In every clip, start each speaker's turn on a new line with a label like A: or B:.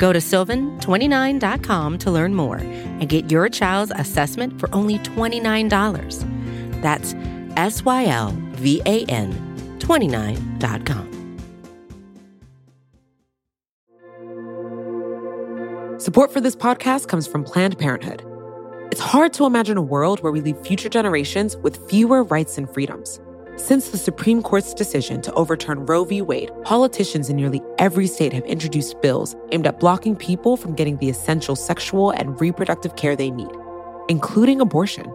A: Go to sylvan29.com to learn more and get your child's assessment for only $29. That's S Y L V A N 29.com.
B: Support for this podcast comes from Planned Parenthood. It's hard to imagine a world where we leave future generations with fewer rights and freedoms. Since the Supreme Court's decision to overturn Roe v. Wade, politicians in nearly every state have introduced bills aimed at blocking people from getting the essential sexual and reproductive care they need, including abortion.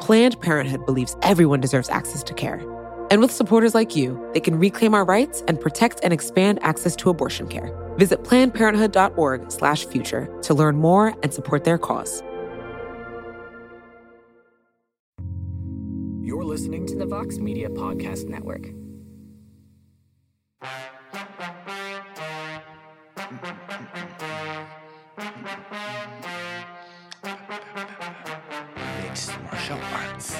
B: Planned Parenthood believes everyone deserves access to care. And with supporters like you, they can reclaim our rights and protect and expand access to abortion care. Visit plannedparenthood.org/future to learn more and support their cause.
C: You're listening to the Vox Media Podcast Network.
D: Mixed martial arts.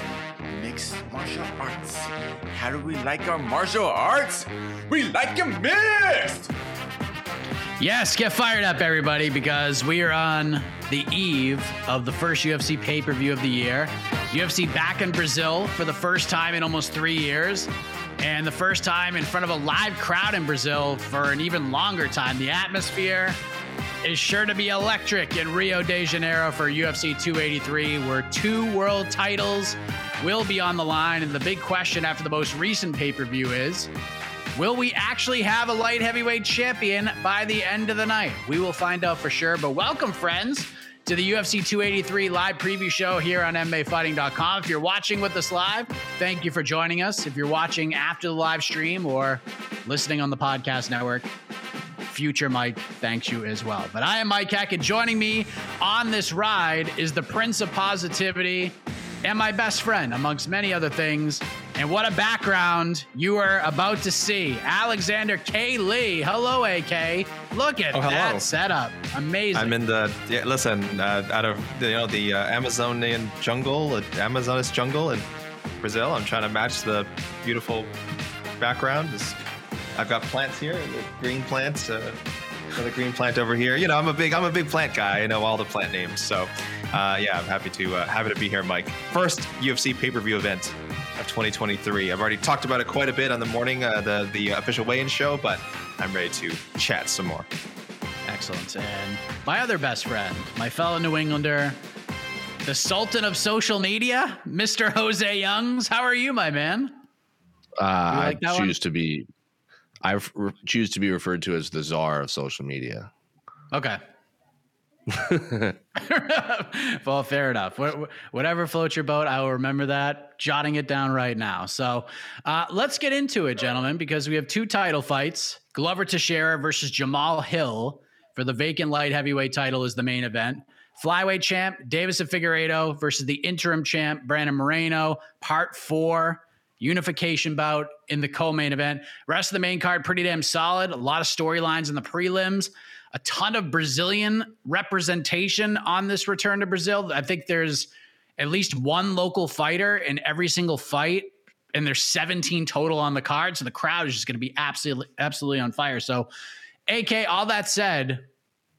D: Mixed martial arts. How do we like our martial arts? We like them mixed!
E: Yes, get fired up, everybody, because we are on the eve of the first UFC pay per view of the year. UFC back in Brazil for the first time in almost three years, and the first time in front of a live crowd in Brazil for an even longer time. The atmosphere is sure to be electric in Rio de Janeiro for UFC 283, where two world titles will be on the line. And the big question after the most recent pay per view is Will we actually have a light heavyweight champion by the end of the night? We will find out for sure. But welcome, friends, to the UFC 283 live preview show here on MMAfighting.com. If you're watching with us live, thank you for joining us. If you're watching after the live stream or listening on the podcast network, future Mike thanks you as well. But I am Mike Heck, and joining me on this ride is the Prince of Positivity and my best friend, amongst many other things. And what a background you are about to see. Alexander K. Lee. Hello, AK. Look at
F: Oh,
E: that setup. Amazing.
F: I'm in the yeah, listen uh, out of the, you know the uh, Amazonian jungle, uh, Amazonist jungle in Brazil. I'm trying to match the beautiful background. This, I've got plants here, the green plants, uh, another green plant over here. You know, I'm a big I'm a big plant guy. I know all the plant names. So uh, yeah, I'm happy to uh, happy to be here, Mike. First UFC pay per view event of 2023. I've already talked about it quite a bit on the morning uh, the the official weigh-in show, but I'm ready to chat some more.
E: Excellent. And my other best friend, my fellow New Englander, the Sultan of social media, Mr. Jose Youngs. How are you, my man?
G: Uh,
E: like
G: I
E: that one?
G: choose to be. I re- choose to be referred to as the czar of social media.
E: Okay. well, fair enough. Wh- wh- Whatever floats your boat, I will remember that, jotting it down right now. So uh, let's get into it, gentlemen, because we have two title fights Glover Teixeira versus Jamahal Hill for the vacant light heavyweight title is the main event. Flyweight champ Deiveson Figueiredo versus the interim champ Brandon Moreno, part four unification bout in the co-main event. Rest of the main card pretty damn solid. A lot of storylines in the prelims. A ton of Brazilian representation on this return to Brazil. I think there's at least one local fighter in every single fight, and there's 17 total on the card. So the crowd is just going to be absolutely, absolutely on fire. So, AK, all that said,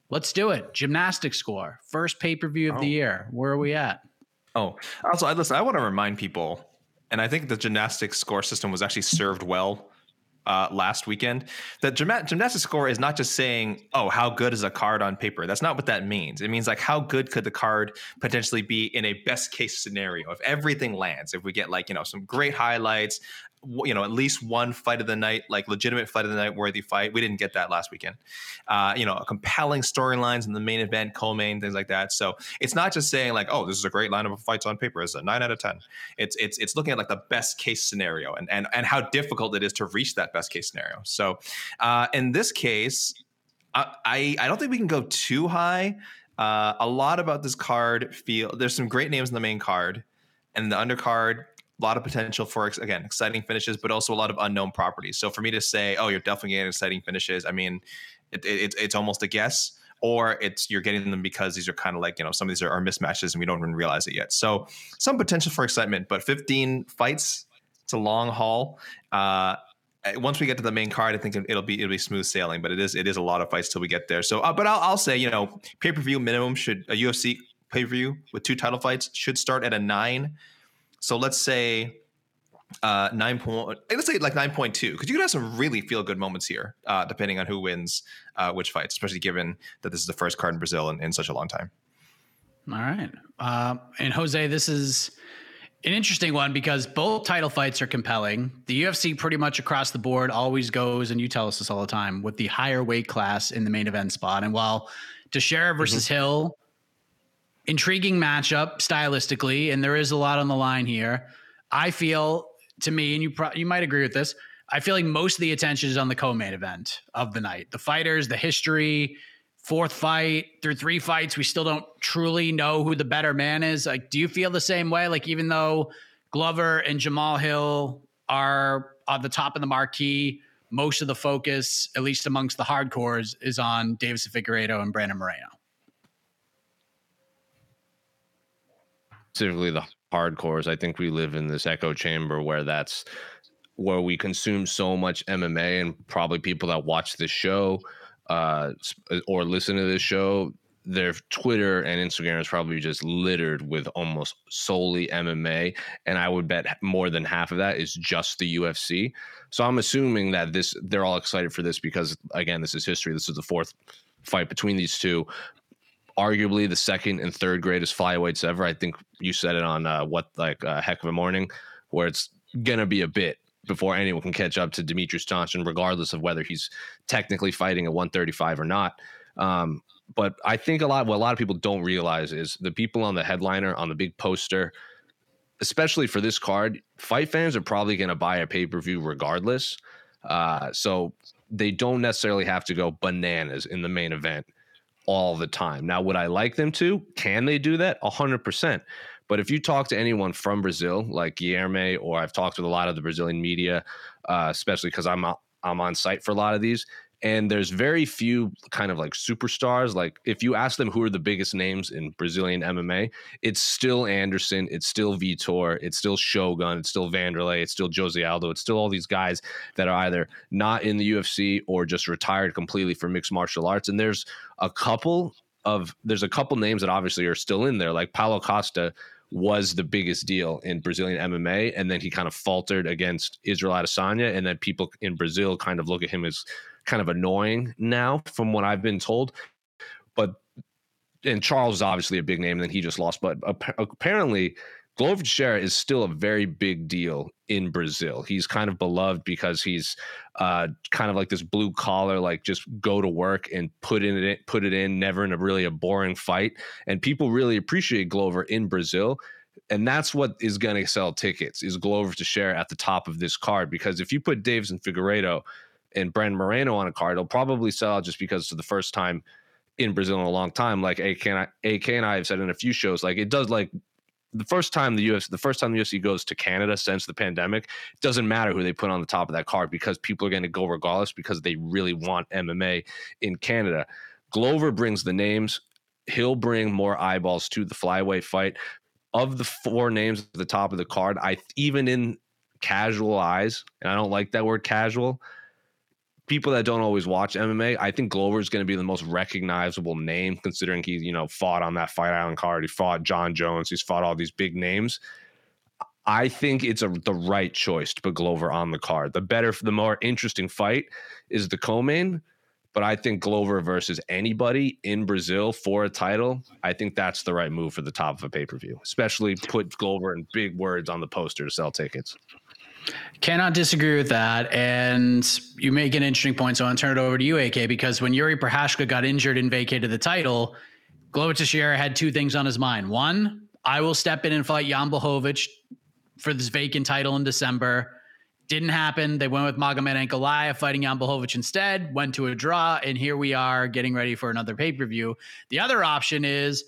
E: let's do it. Gymnastic score, first pay per view of the
F: Oh.
E: year. Where are we at?
F: Oh, also, I listen. I want to remind people, and I think the gymnastics score system was actually served well uh, last weekend. The gymna- gymnastics score is not just saying, "Oh, how good is a card on paper." That's not what that means. It means like how good could the card potentially be in a best case scenario if everything lands. If we get like you know some great highlights, you know at least one fight of the night, like legitimate fight of the night, worthy fight. We didn't get that last weekend. Uh, you know, compelling storylines in the main event, co-main, things like that. So it's not just saying like, oh, this is a great lineup of fights on paper. It's a nine out of ten. It's it's it's looking at like the best case scenario and and and how difficult it is to reach that best case scenario. So uh, in this case, I I I don't think we can go too high. Uh, a lot about this card feel there's some great names in the main card, and the undercard a lot of potential for again exciting finishes, but also a lot of unknown properties. So for me to say, oh, you're definitely getting exciting finishes, I mean, it, it, it's almost a guess, or it's you're getting them because these are kind of like you know some of these are, are mismatches and we don't even realize it yet. So some potential for excitement, but 15 fights, it's a long haul. Uh, once we get to the main card, I think it'll be it'll be smooth sailing. But it is it is a lot of fights till we get there. So, uh, but I'll, I'll say you know pay per view minimum should a UFC pay per view with two title fights should start at a nine. So let's say uh, nine point. Let's say like nine point two, because you could have some really feel good moments here, uh, depending on who wins uh, which fight, especially given that this is the first card in Brazil in, in such a long time.
E: All right, uh, and Jose, this is an interesting one because both title fights are compelling. The UFC pretty much across the board always goes, and you tell us this all the time, with the higher weight class in the main event spot. And while Teixeira versus mm-hmm. Hill, intriguing matchup stylistically, and there is a lot on the line here. I feel to me, and you pro- you might agree with this. I feel like most of the attention is on the co-main event of the night. The fighters, the history, fourth fight through three fights, we still don't truly know who the better man is. Like, do you feel the same way? Like, even though Glover and Jamahal Hill are at the top of the marquee, most of the focus, at least amongst the hardcores, is on Deiveson Figueiredo and Brandon Moreno.
G: Specifically, the hardcores. I think we live in this echo chamber where that's where we consume so much MMA, and probably people that watch this show uh, or listen to this show, their Twitter and Instagram is probably just littered with almost solely MMA. And I would bet more than half of that is just the UFC. So I'm assuming that this they're all excited for this because again, this is history. This is the fourth fight between these two. Arguably the second and third greatest flyweights ever. I think you said it on uh, what like uh, heck of a morning, where it's gonna be a bit before anyone can catch up to Demetrious Johnson, regardless of whether he's technically fighting at 135 or not. Um, but I think a lot what a lot of people don't realize is the people on the headliner on the big poster, especially for this card, fight fans are probably to buy a pay per view regardless. Uh, so they don't necessarily have to go bananas in the main event all the time. Now, would I like them to? Can they do that? hundred percent. But if you talk to anyone from Brazil, like Guilherme, or I've talked with a lot of the Brazilian media, uh, especially because I'm I'm on site for a lot of these, and there's very few kind of like superstars. Like if you ask them who are the biggest names in Brazilian MMA, it's still Anderson, it's still Vitor, it's still Shogun, it's still Vanderlei, it's still Jose Aldo, it's still all these guys that are either not in the UFC or just retired completely from mixed martial arts. And there's a couple of there's a couple names that obviously are still in there, like Paulo Costa was the biggest deal in Brazilian MMA, and then he kind of faltered against Israel Adesanya, and then people in Brazil kind of look at him as kind of annoying now, from what I've been told. But and Charles is obviously a big name, and then he just lost. But apparently, Glover Teixeira is still a very big deal in Brazil. He's kind of beloved because he's uh, kind of like this blue collar, like just go to work and put in it, put it in, never in a really a boring fight. And people really appreciate Glover in Brazil. And that's what is going to sell tickets is Glover Teixeira at the top of this card. Because if you put Deiveson Figueiredo and Brandon Moreno on a card, it'll probably sell just because it's the first time in Brazil in a long time. Like AK and I, AK and I have said in a few shows, like it does like the first time the UFC, the first time the UFC goes to Canada since the pandemic, it doesn't matter who they put on the top of that card because people are going to go regardless because they really want MMA in Canada. Glover brings the names. He'll bring more eyeballs to the flyweight fight. Of the four names at the top of the card, I even in casual eyes, and I don't like that word casual people that don't always watch MMA, I think Glover is going to be the most recognizable name considering he, you know, fought on that Fight Island card. He fought Jon Jones. He's fought all these big names. I think it's a, the right choice to put Glover on the card. The better, the more interesting fight is the co-main, but I think Glover versus anybody in Brazil for a title, I think that's the right move for the top of a pay-per-view. Especially put Glover in big words on the poster to sell tickets.
E: Cannot disagree with that. And you make an interesting point. So I'll turn it over to you, AK, because when Yuri Prochazka got injured and vacated the title, Glover Teixeira had two things on his mind. One, I will step in and fight Jan Blachowicz for this vacant title in December. Didn't happen. They went with Magomed Ankalaev fighting Jan Blachowicz instead, went to a draw, and here we are getting ready for another pay per view. The other option is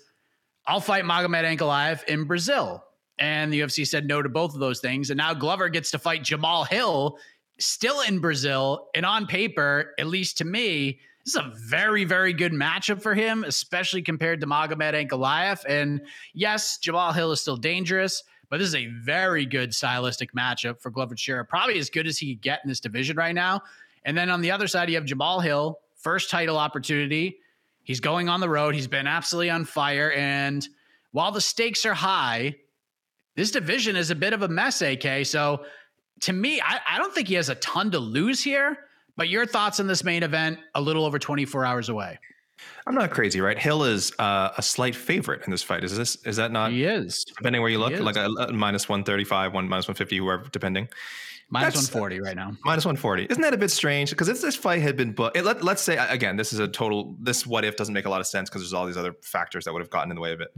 E: I'll fight Magomed Ankalaev in Brazil. And the UFC said no to both of those things. And now Glover gets to fight Jamahal Hill still in Brazil. And on paper, at least to me, this is a very, very good matchup for him, especially compared to Magomed Ankalaev. And yes, Jamahal Hill is still dangerous, but this is a very good stylistic matchup for Glover Teixeira. Probably as good as he could get in this division right now. And then on the other side, you have Jamahal Hill, first title opportunity. He's going on the road. He's been absolutely on fire. And while the stakes are high, this division is a bit of a mess, AK. So to me, I, I don't think he has a ton to lose here. But your thoughts on this main event, a little over 24 hours away.
F: I'm not crazy, right? Hill is uh, a slight favorite in this fight. Is this is that not?
E: He is.
F: Depending where you look, like a, a minus 135, one minus 150, whoever, depending.
E: Minus 140 right now.
F: Minus 140. Isn't that a bit strange? Because if this fight had been booked, let, let's say, again, this is a total, this what if doesn't make a lot of sense because there's all these other factors that would have gotten in the way of it.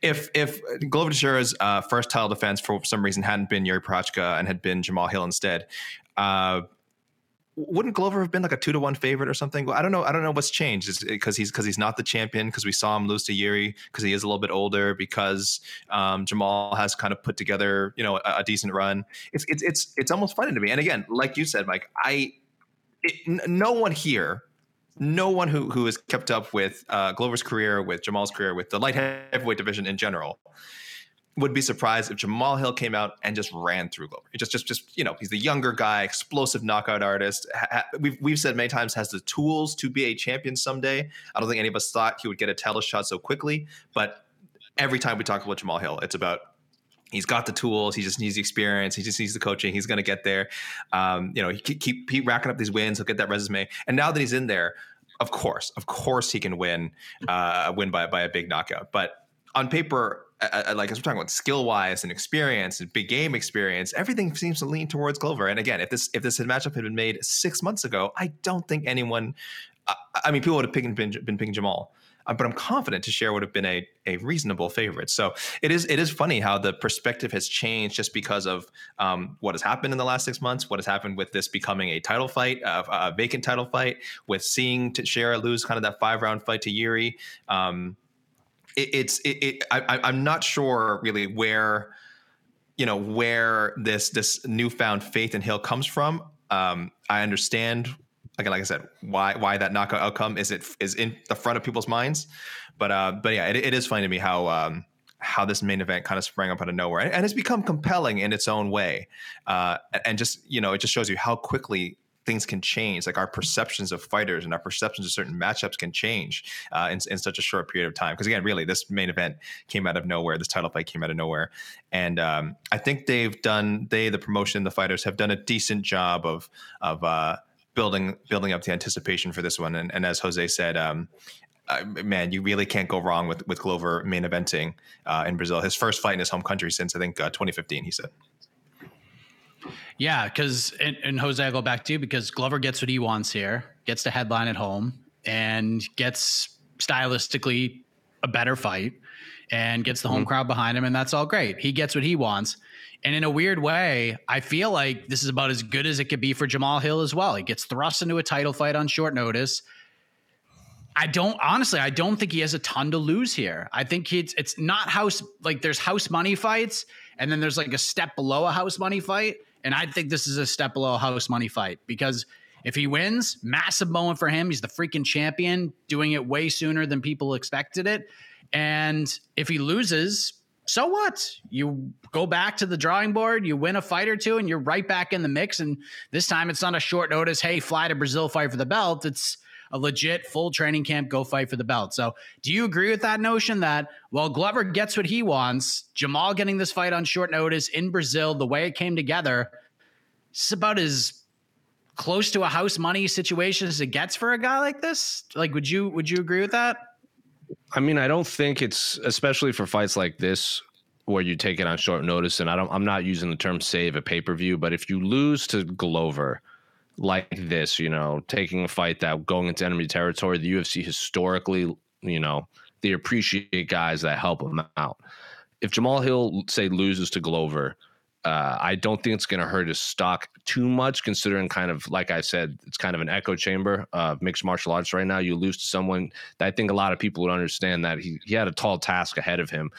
F: If if Glover Teixeira's uh, first title defense for some reason hadn't been Yuri Prochazka and had been Jamahal Hill instead, uh, wouldn't Glover have been like a two to one favorite or something? I don't know. I don't know what's changed. because he's because he's not the champion because we saw him lose to Yuri because he is a little bit older because um, Jamahal has kind of put together you know a, a, decent run. It's it's it's it's almost funny to me. And again, like you said, Mike, I it, no one here. No one who who has kept up with uh, Glover's career, with Jamahal's career, with the light heavyweight division in general, would be surprised if Jamahal Hill came out and just ran through Glover. Just, just, just you know, he's the younger guy, explosive knockout artist. Ha- we've we've said many times has the tools to be a champion someday. I don't think any of us thought he would get a title shot so quickly, but every time we talk about Jamahal Hill, it's about he's got the tools. He just needs the experience. He just needs the coaching. He's going to get there. Um, you know, he keep, keep racking up these wins. He'll get that resume. And now that he's in there, of course, of course, he can win, uh, win by by a big knockout. But on paper, like as we're talking about skill wise and experience and big game experience, everything seems to lean towards Glover. And again, if this if this matchup had been made six months ago, I don't think anyone. I, I mean, people would have picked, been, been picking Jamahal. Uh, but I'm confident Teixeira would have been a, a reasonable favorite. So it is it is funny how the perspective has changed just because of um, what has happened in the last six months, what has happened with this becoming a title fight, uh, a vacant title fight, with seeing Teixeira lose kind of that five round fight to Yuri. Um, it, it's it, it I, I'm not sure really where you know where this this newfound faith in Hill comes from. Um, I understand again, like I said, why why that knockout outcome is it is in the front of people's minds, but uh, but yeah, it, it is funny to me how um, how this main event kind of sprang up out of nowhere. And, and it's become compelling in its own way, uh, and just you know it just shows you how quickly things can change. Like our perceptions of fighters and our perceptions of certain matchups can change uh, in, in such a short period of time. Because again, really, this main event came out of nowhere. This title fight came out of nowhere, and um, I think they've done they the promotion the fighters have done a decent job of of uh, building building up the anticipation for this one. And, and as Jose said. Um, uh, man, you really can't go wrong with with Glover main eventing uh, in Brazil. His first fight in his home country since I think uh, 2015. He said.
E: Yeah, because and, and Jose, I go back to you because Glover gets what he wants here, gets the headline at home, and gets stylistically a better fight, and gets the home mm-hmm. crowd behind him, and that's all great. He gets what he wants. And in a weird way, I feel like this is about as good as it could be for Jamahal Hill as well. He gets thrust into a title fight on short notice. I don't honestly, I don't think he has a ton to lose here. I think it's it's not house like there's house money fights, and then there's like a step below a house money fight. And I think this is a step below house money fight because if he wins, massive moment for him. He's the freaking champion, doing it way sooner than people expected it. And if he loses, so what? You go back to the drawing board, you win a fight or two, and you're right back in the mix. And this time it's not a short notice, hey, fly to Brazil, fight for the belt. It's a legit full training camp, go fight for the belt. So, do you agree with that notion that while Glover gets what he wants, Jamahal getting this fight on short notice in Brazil, the way it came together, it's about as close to a house money situation as it gets for a guy like this? Like, would you would you agree with that?
G: I mean, I don't think it's especially for fights like this where you take it on short notice. And I don't, I'm not using the term save a pay per view, but if you lose to Glover, like this, you know, taking a fight that going into enemy territory, the UFC historically, you know, they appreciate guys that help them out. If Jamahal Hill say loses to Glover, Uh, I don't think it's going to hurt his stock too much, considering kind of like I said, it's kind of an echo chamber of mixed martial arts right now. You lose to someone that I think a lot of people would understand that he, he had a tall task ahead of him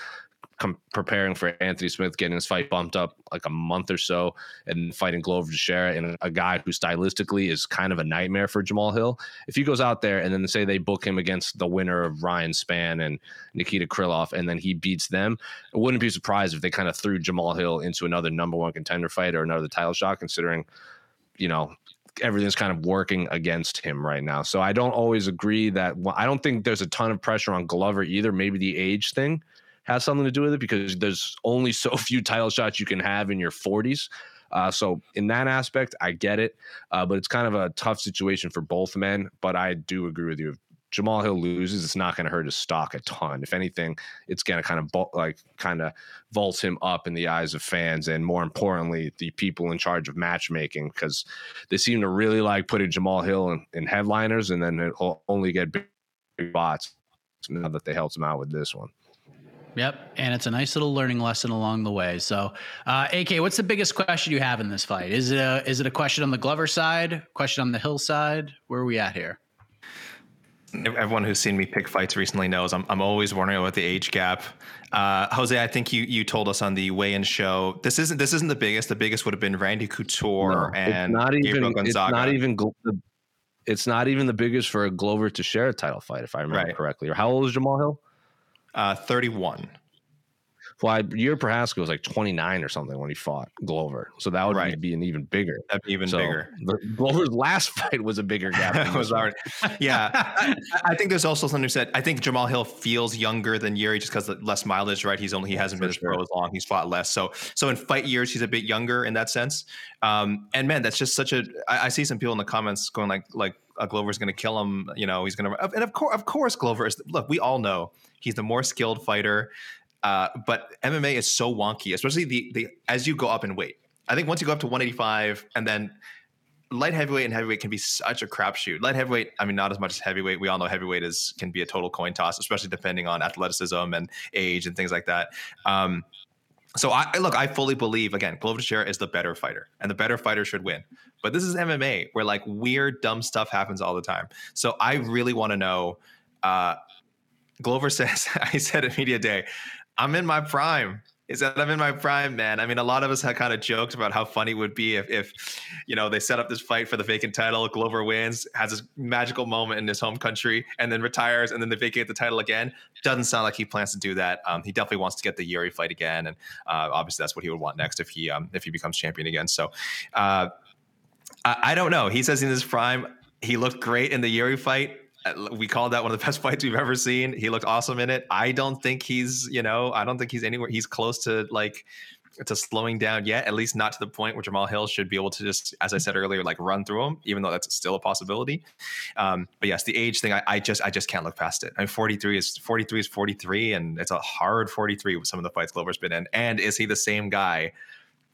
G: com- preparing for Anthony Smith, getting his fight bumped up like a month or so, and fighting Glover Teixeira, and a guy who stylistically is kind of a nightmare for Jamahal Hill. If he goes out there and then say they book him against the winner of Ryan Spann and Nikita Krylov, and then he beats them, I wouldn't be surprised if they kind of threw Jamahal Hill into another number one contender fight or another title shot, considering, you know, everything's kind of working against him right now. So I don't always agree that I don't think there's a ton of pressure on Glover either. Maybe the age thing has something to do with it because there's only so few title shots you can have in your 40s. Uh, so in that aspect, I get it, uh, but it's kind of a tough situation for both men. But I do agree with you. If Jamahal Hill loses, it's not going to hurt his stock a ton. If anything, it's going to kind of like kind of vault him up in the eyes of fans, and more importantly, the people in charge of matchmaking because they seem to really like putting Jamahal Hill in, in headliners, and then it'll only get big bots now that they helped him out with this one.
E: Yep, and it's a nice little learning lesson along the way. So, uh, AK, what's the biggest question you have in this fight? Is it a is it a question on the Glover side? Question on the Hill side? Where are we at here?
F: Everyone who's seen me pick fights recently knows I'm, I'm always wondering about the age gap. Uh, Jose, I think you you told us on the weigh-in show this isn't this isn't the biggest. The biggest would have been Randy Couture no, and
G: not
F: even,
G: It's not even it's not even the biggest for a Glover Teixeira a title fight, if I remember right. correctly. Or how old is Jamahal Hill?
F: Uh, 31.
G: Well, I, Jiri Prochazka was like 29 or something when he fought Glover. So that would right. be an even bigger.
F: That'd be even so bigger.
G: The, Glover's last fight was a bigger gap.
F: was already, yeah. I, I, think there's also something said. I think Jamahal Hill feels younger than Yuri just because less mileage, right? He's only, he hasn't been sure. pro as long. He's fought less. So, so in fight years, he's a bit younger in that sense. Um, and man, that's just such a, I, I see some people in the comments going like, like, uh, Glover's going to kill him. You know, he's going to, and of course, of course, Glover is. Look, we all know he's the more skilled fighter. Uh, but MMA is so wonky, especially the the as you go up in weight. I think once you go up to 185, and then light heavyweight and heavyweight can be such a crapshoot. Light heavyweight, I mean, not as much as heavyweight. We all know heavyweight is can be a total coin toss, especially depending on athleticism and age and things like that. Um, so I look, I fully believe again, Glover Teixeira is the better fighter, and the better fighter should win. But this is MMA, where like weird, dumb stuff happens all the time. So I really want to know. Uh, Glover says, I said at media day, I'm in my prime. He said, I'm in my prime, man. I mean, a lot of us had kind of joked about how funny it would be if, if, you know, they set up this fight for the vacant title. Glover wins, has this magical moment in his home country, and then retires, and then they vacate the title again. Doesn't sound like he plans to do that. Um, he definitely wants to get the Yuri fight again, and uh, obviously that's what he would want next if he um, if he becomes champion again. So, uh, I, I don't know. He says in his prime, he looked great in the Yuri fight we called that one of the best fights we've ever seen. He looked awesome in it. I don't think he's, you know, I don't think he's anywhere. He's close to like to slowing down yet. At least not to the point where Jamahal Hill should be able to just, as I said earlier, like run through him. Even though that's still a possibility. Um, but yes, the age thing, I, I, just, I just can't look past it. I mean, 43 is 43 is 43, and it's a hard 43 with some of the fights Glover's been in. And is he the same guy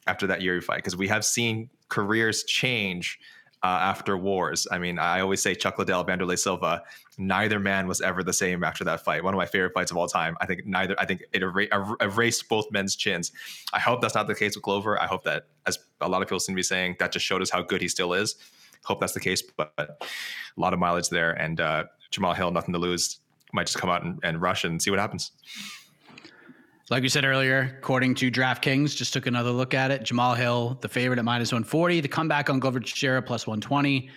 F: after that Jiri fight? Because we have seen careers change uh, after wars. I mean, I always say Chuck Liddell, Wanderlei Silva. Neither man was ever the same after that fight. One of my favorite fights of all time. I think neither. I think it er- erased both men's chins. I hope that's not the case with Glover. I hope that, as a lot of people seem to be saying, that just showed us how good he still is. Hope that's the case, but, but a lot of mileage there. And uh, Jamahal Hill, nothing to lose. Might just come out and, and rush and see what happens.
E: Like we said earlier, according to DraftKings, just took another look at it. Jamahal Hill, the favorite at minus 140. The comeback on Glover Teixeira plus 120.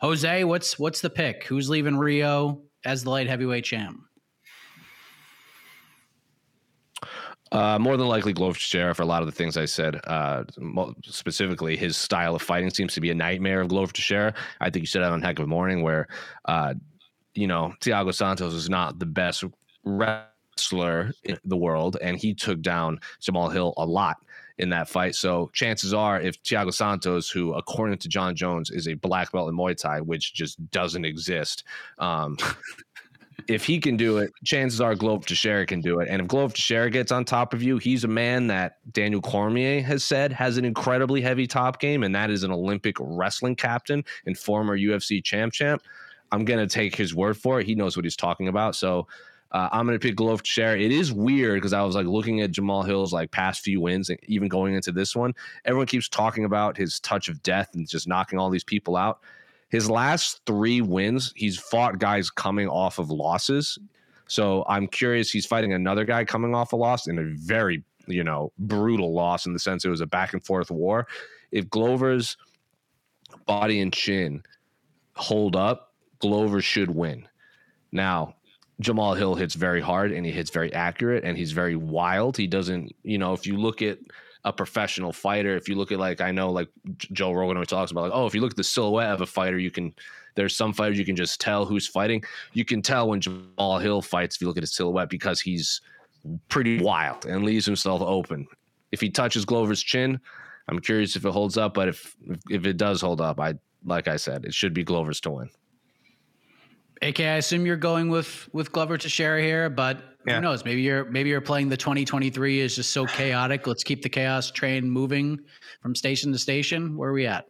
E: Jose, what's what's the pick? Who's leaving Rio as the light heavyweight champ?
G: Uh, more than likely, Glover Teixeira for a lot of the things I said. Uh, specifically, his style of fighting seems to be a nightmare of Glover Teixeira. I think you said that on Heck of a Morning, where, uh, you know, Thiago Santos is not the best wrestler in the world, and he took down Jamahal Hill a lot in that fight. So chances are, if Thiago Santos, who according to Jon Jones is a black belt in Muay Thai, which just doesn't exist, um, if he can do it, chances are Glover Teixeira can do it. And if Glover Teixeira gets on top of you, he's a man that Daniel Cormier has said has an incredibly heavy top game, and that is an Olympic wrestling captain and former UFC champ champ. I'm gonna take his word for it. He knows what he's talking about. So Uh, I'm going to pick Glover Teixeira. It is weird because I was like looking at Jamahal Hill's like past few wins, and even going into this one, everyone keeps talking about his touch of death and just knocking all these people out. His last three wins, he's fought guys coming off of losses. So I'm curious. He's fighting another guy coming off a loss in a very you know brutal loss in the sense it was a back and forth war. If Glover's body and chin hold up, Glover should win. Now, Jamahal Hill hits very hard and he hits very accurate and he's very wild. He doesn't, you know, if you look at a professional fighter, if you look at like I know like Joe Rogan always talks about like, oh, if you look at the silhouette of a fighter, you can there's some fighters you can just tell who's fighting. You can tell when Jamahal Hill fights if you look at his silhouette because he's pretty wild and leaves himself open. If he touches Glover's chin, I'm curious if it holds up, but if if it does hold up, I like I said, it should be Glover's to win.
E: AK, I assume you're going with with Glover Teixeira here, but yeah. who knows? Maybe you're maybe you're playing the 2023 is just so chaotic. Let's keep the chaos train moving from station to station. Where are we at?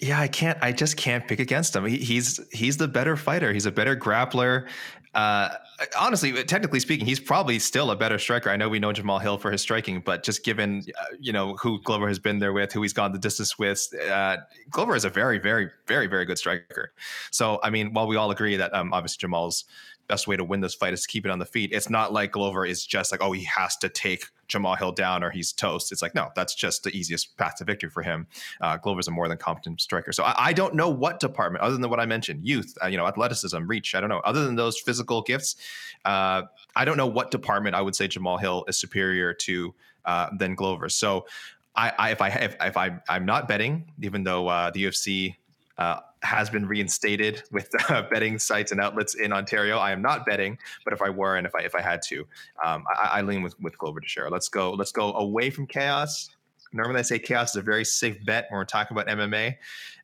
F: Yeah, I can't. I just can't pick against him. He, he's he's the better fighter. He's a better grappler. Uh, honestly, technically speaking, he's probably still a better striker. I know we know Jamahal Hill for his striking, but just given uh, you know who Glover has been there with, who he's gone the distance with, uh, Glover is a very, very, very, very good striker. So, I mean, while we all agree that um, obviously Jamahal's best way to win this fight is to keep it on the feet. It's not like Glover is just like, oh, he has to take Jamahal Hill down or he's toast. It's like, no, that's just the easiest path to victory for him. Uh, Glover's a more than competent striker. So I, I, don't know what department, other than what I mentioned, youth, uh, you know, athleticism, reach. I don't know. Other than those physical gifts, uh, I don't know what department I would say Jamahal Hill is superior to uh, than Glover. So I, I if I if, if I I'm not betting, even though uh, the UFC uh, has been reinstated with uh, betting sites and outlets in Ontario. I am not betting, but if I were and if I if I had to, um, I, I, lean with with Glover Teixeira. Let's go. Let's go away from chaos. Normally, I say chaos is a very safe bet when we're talking about MMA.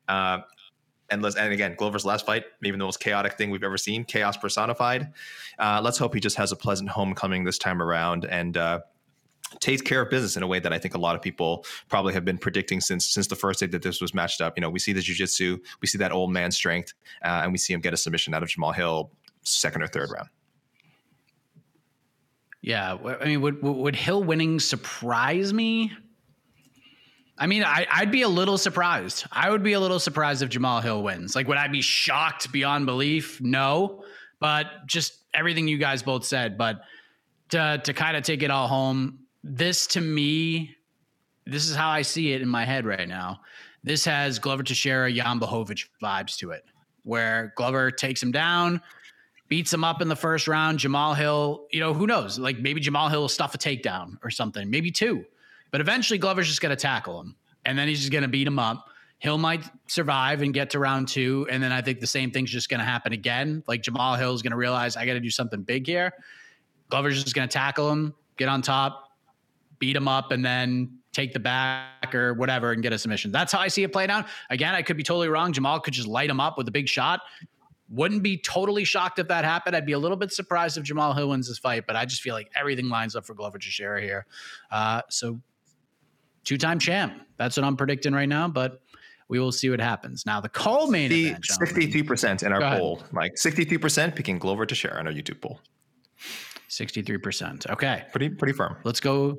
F: Uh, and let's and again, Glover's last fight, maybe the most chaotic thing we've ever seen, chaos personified. Uh, let's hope he just has a pleasant homecoming this time around and uh, takes care of business in a way that I think a lot of people probably have been predicting since since the first day that this was matched up. You know, we see the jujitsu, we see that old man strength, uh, and we see him get a submission out of Jamahal Hill second or third round.
E: Yeah, I mean, would would Hill winning surprise me? I mean, I, would be a little surprised. I would be a little surprised if Jamahal Hill wins. Like, would I be shocked beyond belief? No, but just everything you guys both said. But to to kind of take it all home, this to me, this is how I see it in my head right now. This has Glover Teixeira, Jan Blachowicz vibes to it, where Glover takes him down, beats him up in the first round. Jamahal Hill, you know, who knows? Like maybe Jamahal Hill will stuff a takedown or something, maybe two. But eventually Glover's just going to tackle him and then he's just going to beat him up. Hill might survive and get to round two. And then I think the same thing's just going to happen again. Like Jamahal Hill's going to realize I got to do something big here. Glover's just going to tackle him, get on top, beat him up, and then take the back or whatever and get a submission. That's how I see it playing out. Again, I could be totally wrong. Jamahal could just light him up with a big shot. Wouldn't be totally shocked if that happened. I'd be a little bit surprised if Jamahal Hill wins this fight, but I just feel like everything lines up for Glover Teixeira here. Uh, so, two time champ. That's what I'm predicting right now, but we will see what happens. Now, the co-main event.
F: 63% in our poll, Mike. 63% picking Glover Teixeira on our YouTube poll.
E: 63%. Okay.
F: Pretty, pretty firm.
E: Let's go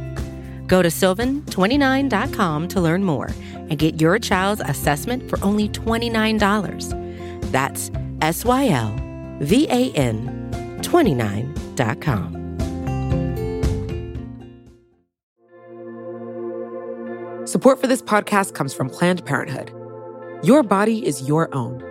A: Go to sylvan29.com to learn more and get your child's assessment for only $29. That's S Y L V A N 29.com.
B: Support for this podcast comes from Planned Parenthood. Your body is your own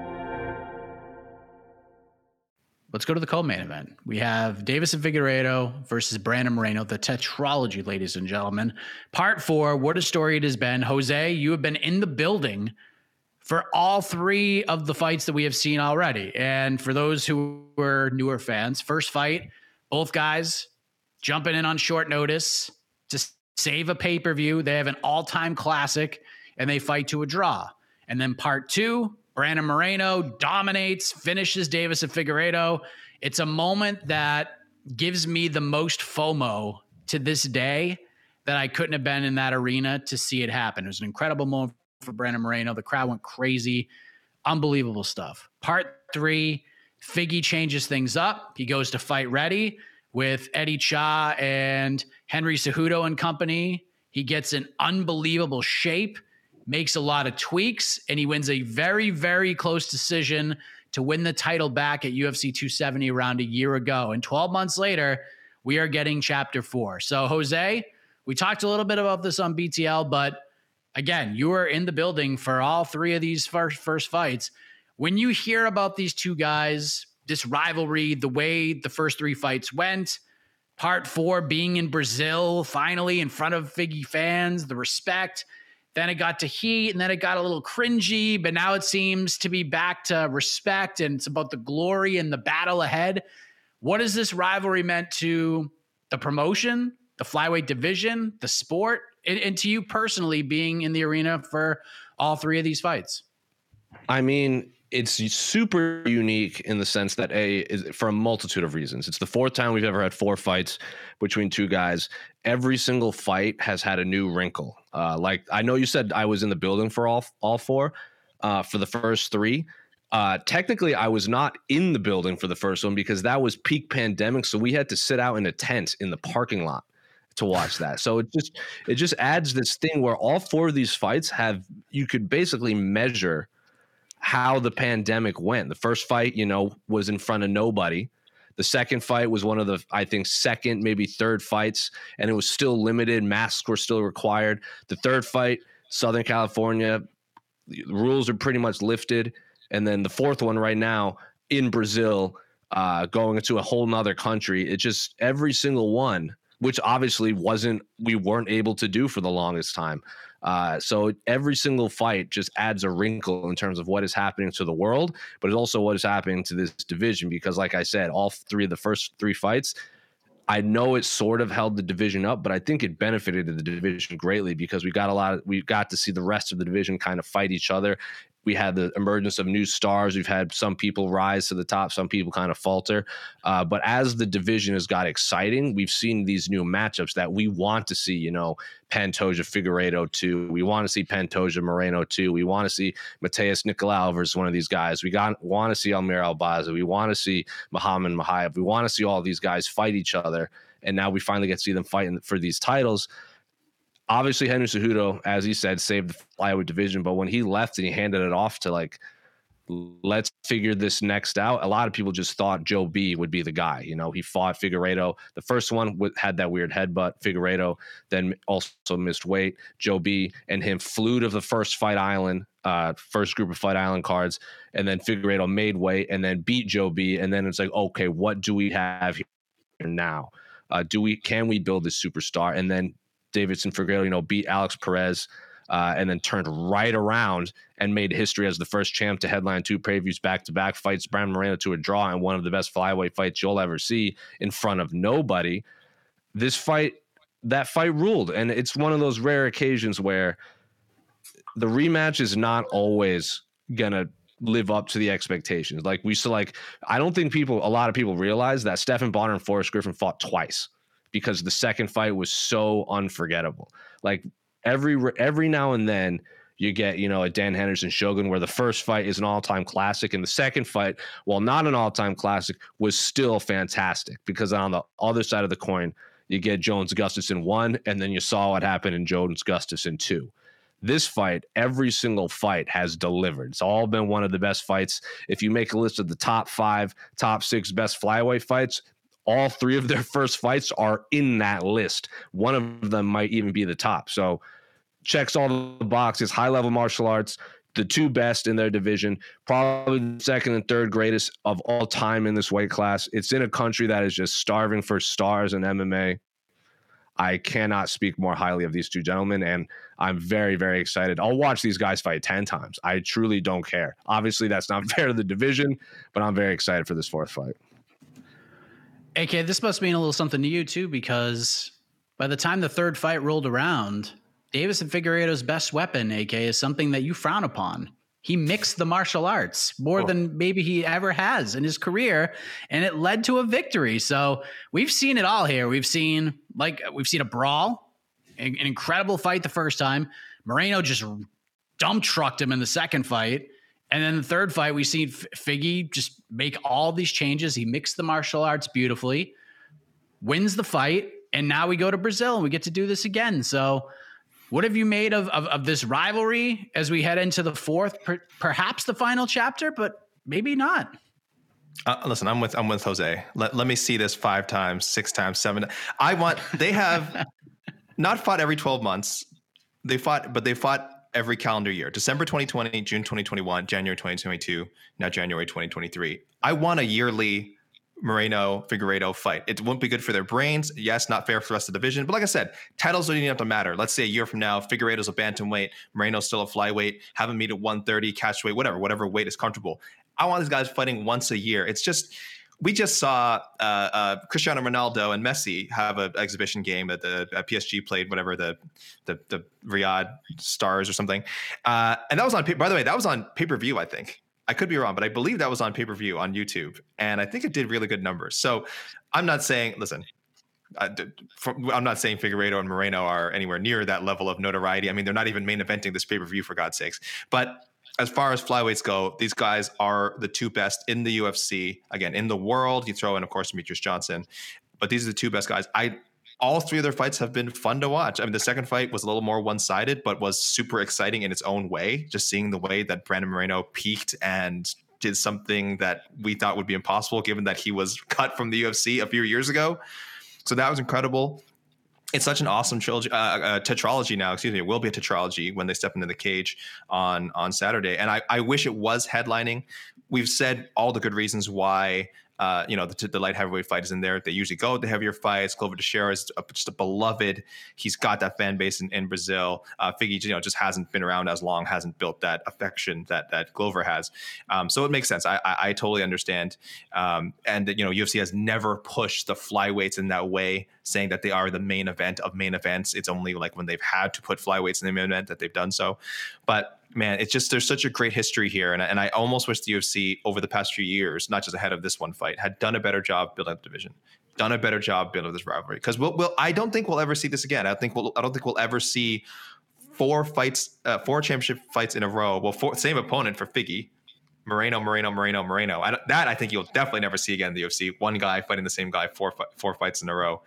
E: Let's go to the co-main event. We have Deiveson Figueiredo versus Brandon Moreno, the tetralogy, ladies and gentlemen. Part four. What a story it has been. Jose, you have been in the building for all three of the fights that we have seen already. And for those who were newer fans, first fight, both guys jumping in on short notice to save a pay-per-view. They have an all-time classic, and they fight to a draw. And then part two, Brandon Moreno dominates, finishes Deiveson Figueiredo. It's a moment that gives me the most FOMO to this day that I couldn't have been in that arena to see it happen. It was an incredible moment for Brandon Moreno. The crowd went crazy. Unbelievable stuff. Part three, Figgy changes things up. He goes to fight ready with Eddie Cha and Henry Cejudo and company. He gets in unbelievable shape makes a lot of tweaks, and he wins a very, very close decision to win the title back at UFC 270 around a year ago. And 12 months later, we are getting chapter four. So, Jose, we talked a little bit about this on BTL, but again, you were in the building for all three of these first, first fights. When you hear about these two guys, this rivalry, the way the first three fights went, part four being in Brazil, finally in front of Figgy fans, the respect, then it got to heat, and then it got a little cringy, but now it seems to be back to respect, and it's about the glory and the battle ahead. What has this rivalry meant to the promotion, the flyweight division, the sport, and, and to you personally being in the arena for all three of these fights?
G: I mean, it's super unique in the sense that a is for a multitude of reasons. It's the fourth time we've ever had four fights between two guys. Every single fight has had a new wrinkle. Uh, like I know you said I was in the building for all all four, uh, for the first three. Uh, technically, I was not in the building for the first one because that was peak pandemic, so we had to sit out in a tent in the parking lot to watch that. So it just it just adds this thing where all four of these fights have you could basically measure how the pandemic went. The first fight, you know, was in front of nobody. The second fight was one of the, I think, second, maybe third fights, and it was still limited. Masks were still required. The third fight, Southern California, rules are pretty much lifted. And then the fourth one right now in Brazil, uh, going into a whole nother country. It just every single one, which obviously wasn't, we weren't able to do for the longest time. Uh, so every single fight just adds a wrinkle in terms of what is happening to the world, but it's also what is happening to this division. Because, like I said, all three of the first three fights, I know it sort of held the division up, but I think it benefited the division greatly because we got a lot of, we got to see the rest of the division kind of fight each other we had the emergence of new stars. We've had some people rise to the top, some people kind of falter. Uh, but as the division has got exciting, we've seen these new matchups that we want to see. You know, Pantoja Figueiredo two. We want to see Pantoja Moreno two. We want to see Matheus Nicolau versus one of these guys. We got want to see Amir Albazi. We want to see Muhammad Mokaev. We want to see all these guys fight each other. And now we finally get to see them fighting for these titles obviously Henry Cejudo, as he said, saved the flyweight division. But when he left and he handed it off to like, let's figure this next out. A lot of people just thought Joe B would be the guy. You know, he fought Figueiredo. The first one had that weird headbutt. Figueiredo then also missed weight. Joe B and him flew to the first fight island, uh, first group of fight island cards, and then Figueiredo made weight and then beat Joe B. And then it's like, okay, what do we have here now? Uh, do we can we build this superstar? And then Deiveson Figueiredo, you know, beat Alex Perez uh, and then turned right around and made history as the first champ to headline two previews back to back fights Brandon Moreno to a draw and one of the best flyweight fights you'll ever see in front of nobody. This fight, that fight ruled, and it's one of those rare occasions where the rematch is not always gonna live up to the expectations. Like we saw, like I don't think people, a lot of people realize that Stephan Bonner and Forrest Griffin fought twice because the second fight was so unforgettable. Like every every now and then you get you know a Dan Henderson Shogun where the first fight is an all time classic and the second fight, while not an all time classic, was still fantastic because on the other side of the coin you get Jones Gustafsson one, and then you saw what happened in Jones Gustafsson two this fight, every single fight has delivered. It's all been one of the best fights. If you make a list of the top five, top six best flyweight fights, all three of their first fights are in that list. One of them might even be the top. So checks all the boxes, high level martial arts, the two best in their division, probably the second and third greatest of all time in this weight class. It's in a country that is just starving for stars in MMA. I cannot speak more highly of these two gentlemen, and I'm very, very excited. I'll watch these guys fight 10 times. I truly don't care. Obviously, that's not fair to the division, but I'm very excited for this fourth fight.
E: AK, this must mean a little something to you too, because by the time the third fight rolled around, Deiveson Figueiredo's best weapon, AK, is something that you frown upon. He mixed the martial arts more oh. than maybe he ever has in his career and it led to a victory. So we've seen it all here. We've seen like we've seen a brawl an, incredible fight the first time. Moreno just dump trucked him in the second fight and then the third fight we see figgy just make all these changes he mixed the martial arts beautifully wins the fight and now we go to brazil and we get to do this again so what have you made of, of, of this rivalry as we head into the fourth, per, perhaps the final chapter, but maybe not?
F: Uh, listen, I'm with I'm with Jose. Let, let me see this five times, six times, seven. I want they have not fought every 12 months. They fought, but they fought every calendar year. December 2020, June 2021, January 2022, now January 2023. I want a yearly Moreno Figueiredo fight. It won't be good for their brains. Yes, not fair for the rest of the division. But like I said, titles don't even have to matter. Let's say a year from now, Figueiredo's a bantamweight, Moreno's still a flyweight, have them meet at 130, catch weight, whatever, whatever weight is comfortable. I want these guys fighting once a year. It's just we just saw uh, uh, Cristiano Ronaldo and Messi have an exhibition game that the PSG played, whatever the the, the Riyadh Stars or something, uh, and that was on. By the way, that was on pay per view. I think I could be wrong, but I believe that was on pay per view on YouTube, and I think it did really good numbers. So I'm not saying, listen, I, am not saying Figueiredo and Moreno are anywhere near that level of notoriety. I mean, they're not even main eventing this pay per view for God's sakes. But as far as flyweights go, these guys are the two best in the UFC. Again, in the world, you throw in, of course, Demetrious Johnson, but these are the two best guys. I all three of their fights have been fun to watch. I mean, the second fight was a little more one sided, but was super exciting in its own way. Just seeing the way that Brandon Moreno peaked and did something that we thought would be impossible, given that he was cut from the UFC a few years ago. So that was incredible. It's such an awesome trilogy, uh, uh, tetralogy now. Excuse me, it will be a tetralogy when they step into the cage on on Saturday. And I, I wish it was headlining. We've said all the good reasons why uh, you know, the, the, light heavyweight fight is in there. They usually go with the heavier fights. Glover Teixeira is just a beloved. He's got that fan base in, in Brazil. Uh, Figgy, you know, just hasn't been around as long, hasn't built that affection that that Glover has. Um, so it makes sense. I, I, I totally understand. Um, and you know, UFC has never pushed the flyweights in that way, saying that they are the main event of main events. It's only like when they've had to put flyweights in the main event that they've done so. But man, it's just there's such a great history here, and and I almost wish the UFC over the past few years, not just ahead of this one fight, had done a better job building up the division, done a better job building this rivalry. Because we'll, we'll, I don't think we'll ever see this again. I think we'll, I don't think we'll ever see four fights, uh, four championship fights in a row. Well, four, same opponent for Figgy. Moreno, Moreno, Moreno, Moreno. I, that I think you'll definitely never see again in the UFC. One guy fighting the same guy four four fights in a row.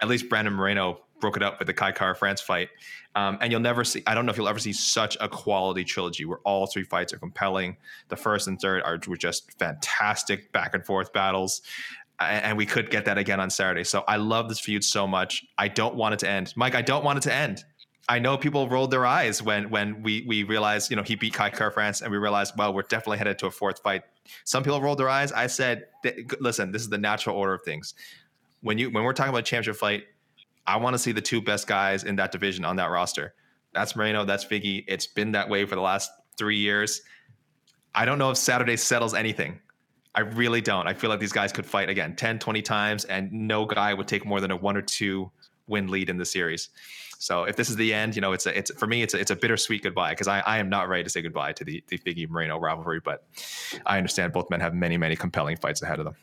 F: At least Brandon Moreno broke it up with the Kai Kara-France fight. Um, and you'll never see, I don't know if you'll ever see such a quality trilogy where all three fights are compelling. The first and third are were just fantastic back and forth battles. And we could get that again on Saturday. So I love this feud so much. I don't want it to end. Mike, I don't want it to end. I know people rolled their eyes when when we we realized, you know, he beat Kai Kara-France and we realized, well, we're definitely headed to a fourth fight. Some people rolled their eyes. I said, listen, this is the natural order of things. When you when we're talking about championship fight, I want to see the two best guys in that division on that roster. That's Moreno. That's Figgy. It's been that way for the last three years. I don't know if Saturday settles anything. I really don't. I feel like these guys could fight again 10, 20 times, and no guy would take more than a one or two win lead in the series. So if this is the end, you know, it's a, it's for me, it's a, it's a bittersweet goodbye because I, I am not ready to say goodbye to the the Figgy Moreno rivalry, but I understand both men have many many compelling fights ahead of them.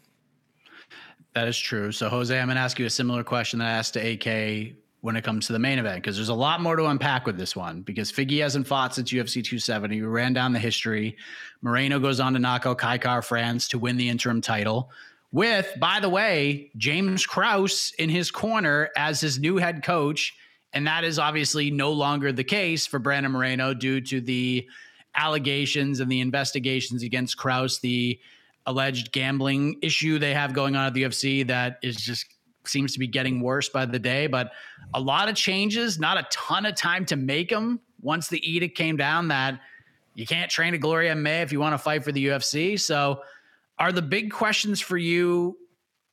E: That is true. So Jose, I'm going to ask you a similar question that I asked to AK when it comes to the main event because there's a lot more to unpack with this one because Figgy hasn't fought since UFC 270. We ran down the history. Moreno goes on to knock out Kai Kara-France to win the interim title with, by the way, James Krause in his corner as his new head coach. And that is obviously no longer the case for Brandon Moreno due to the allegations and the investigations against Krause, the alleged gambling issue they have going on at the UFC that is just seems to be getting worse by the day. But a lot of changes, not a ton of time to make them once the edict came down that you can't train at Glory MMA if you want to fight for the UFC. So, are the big questions for you,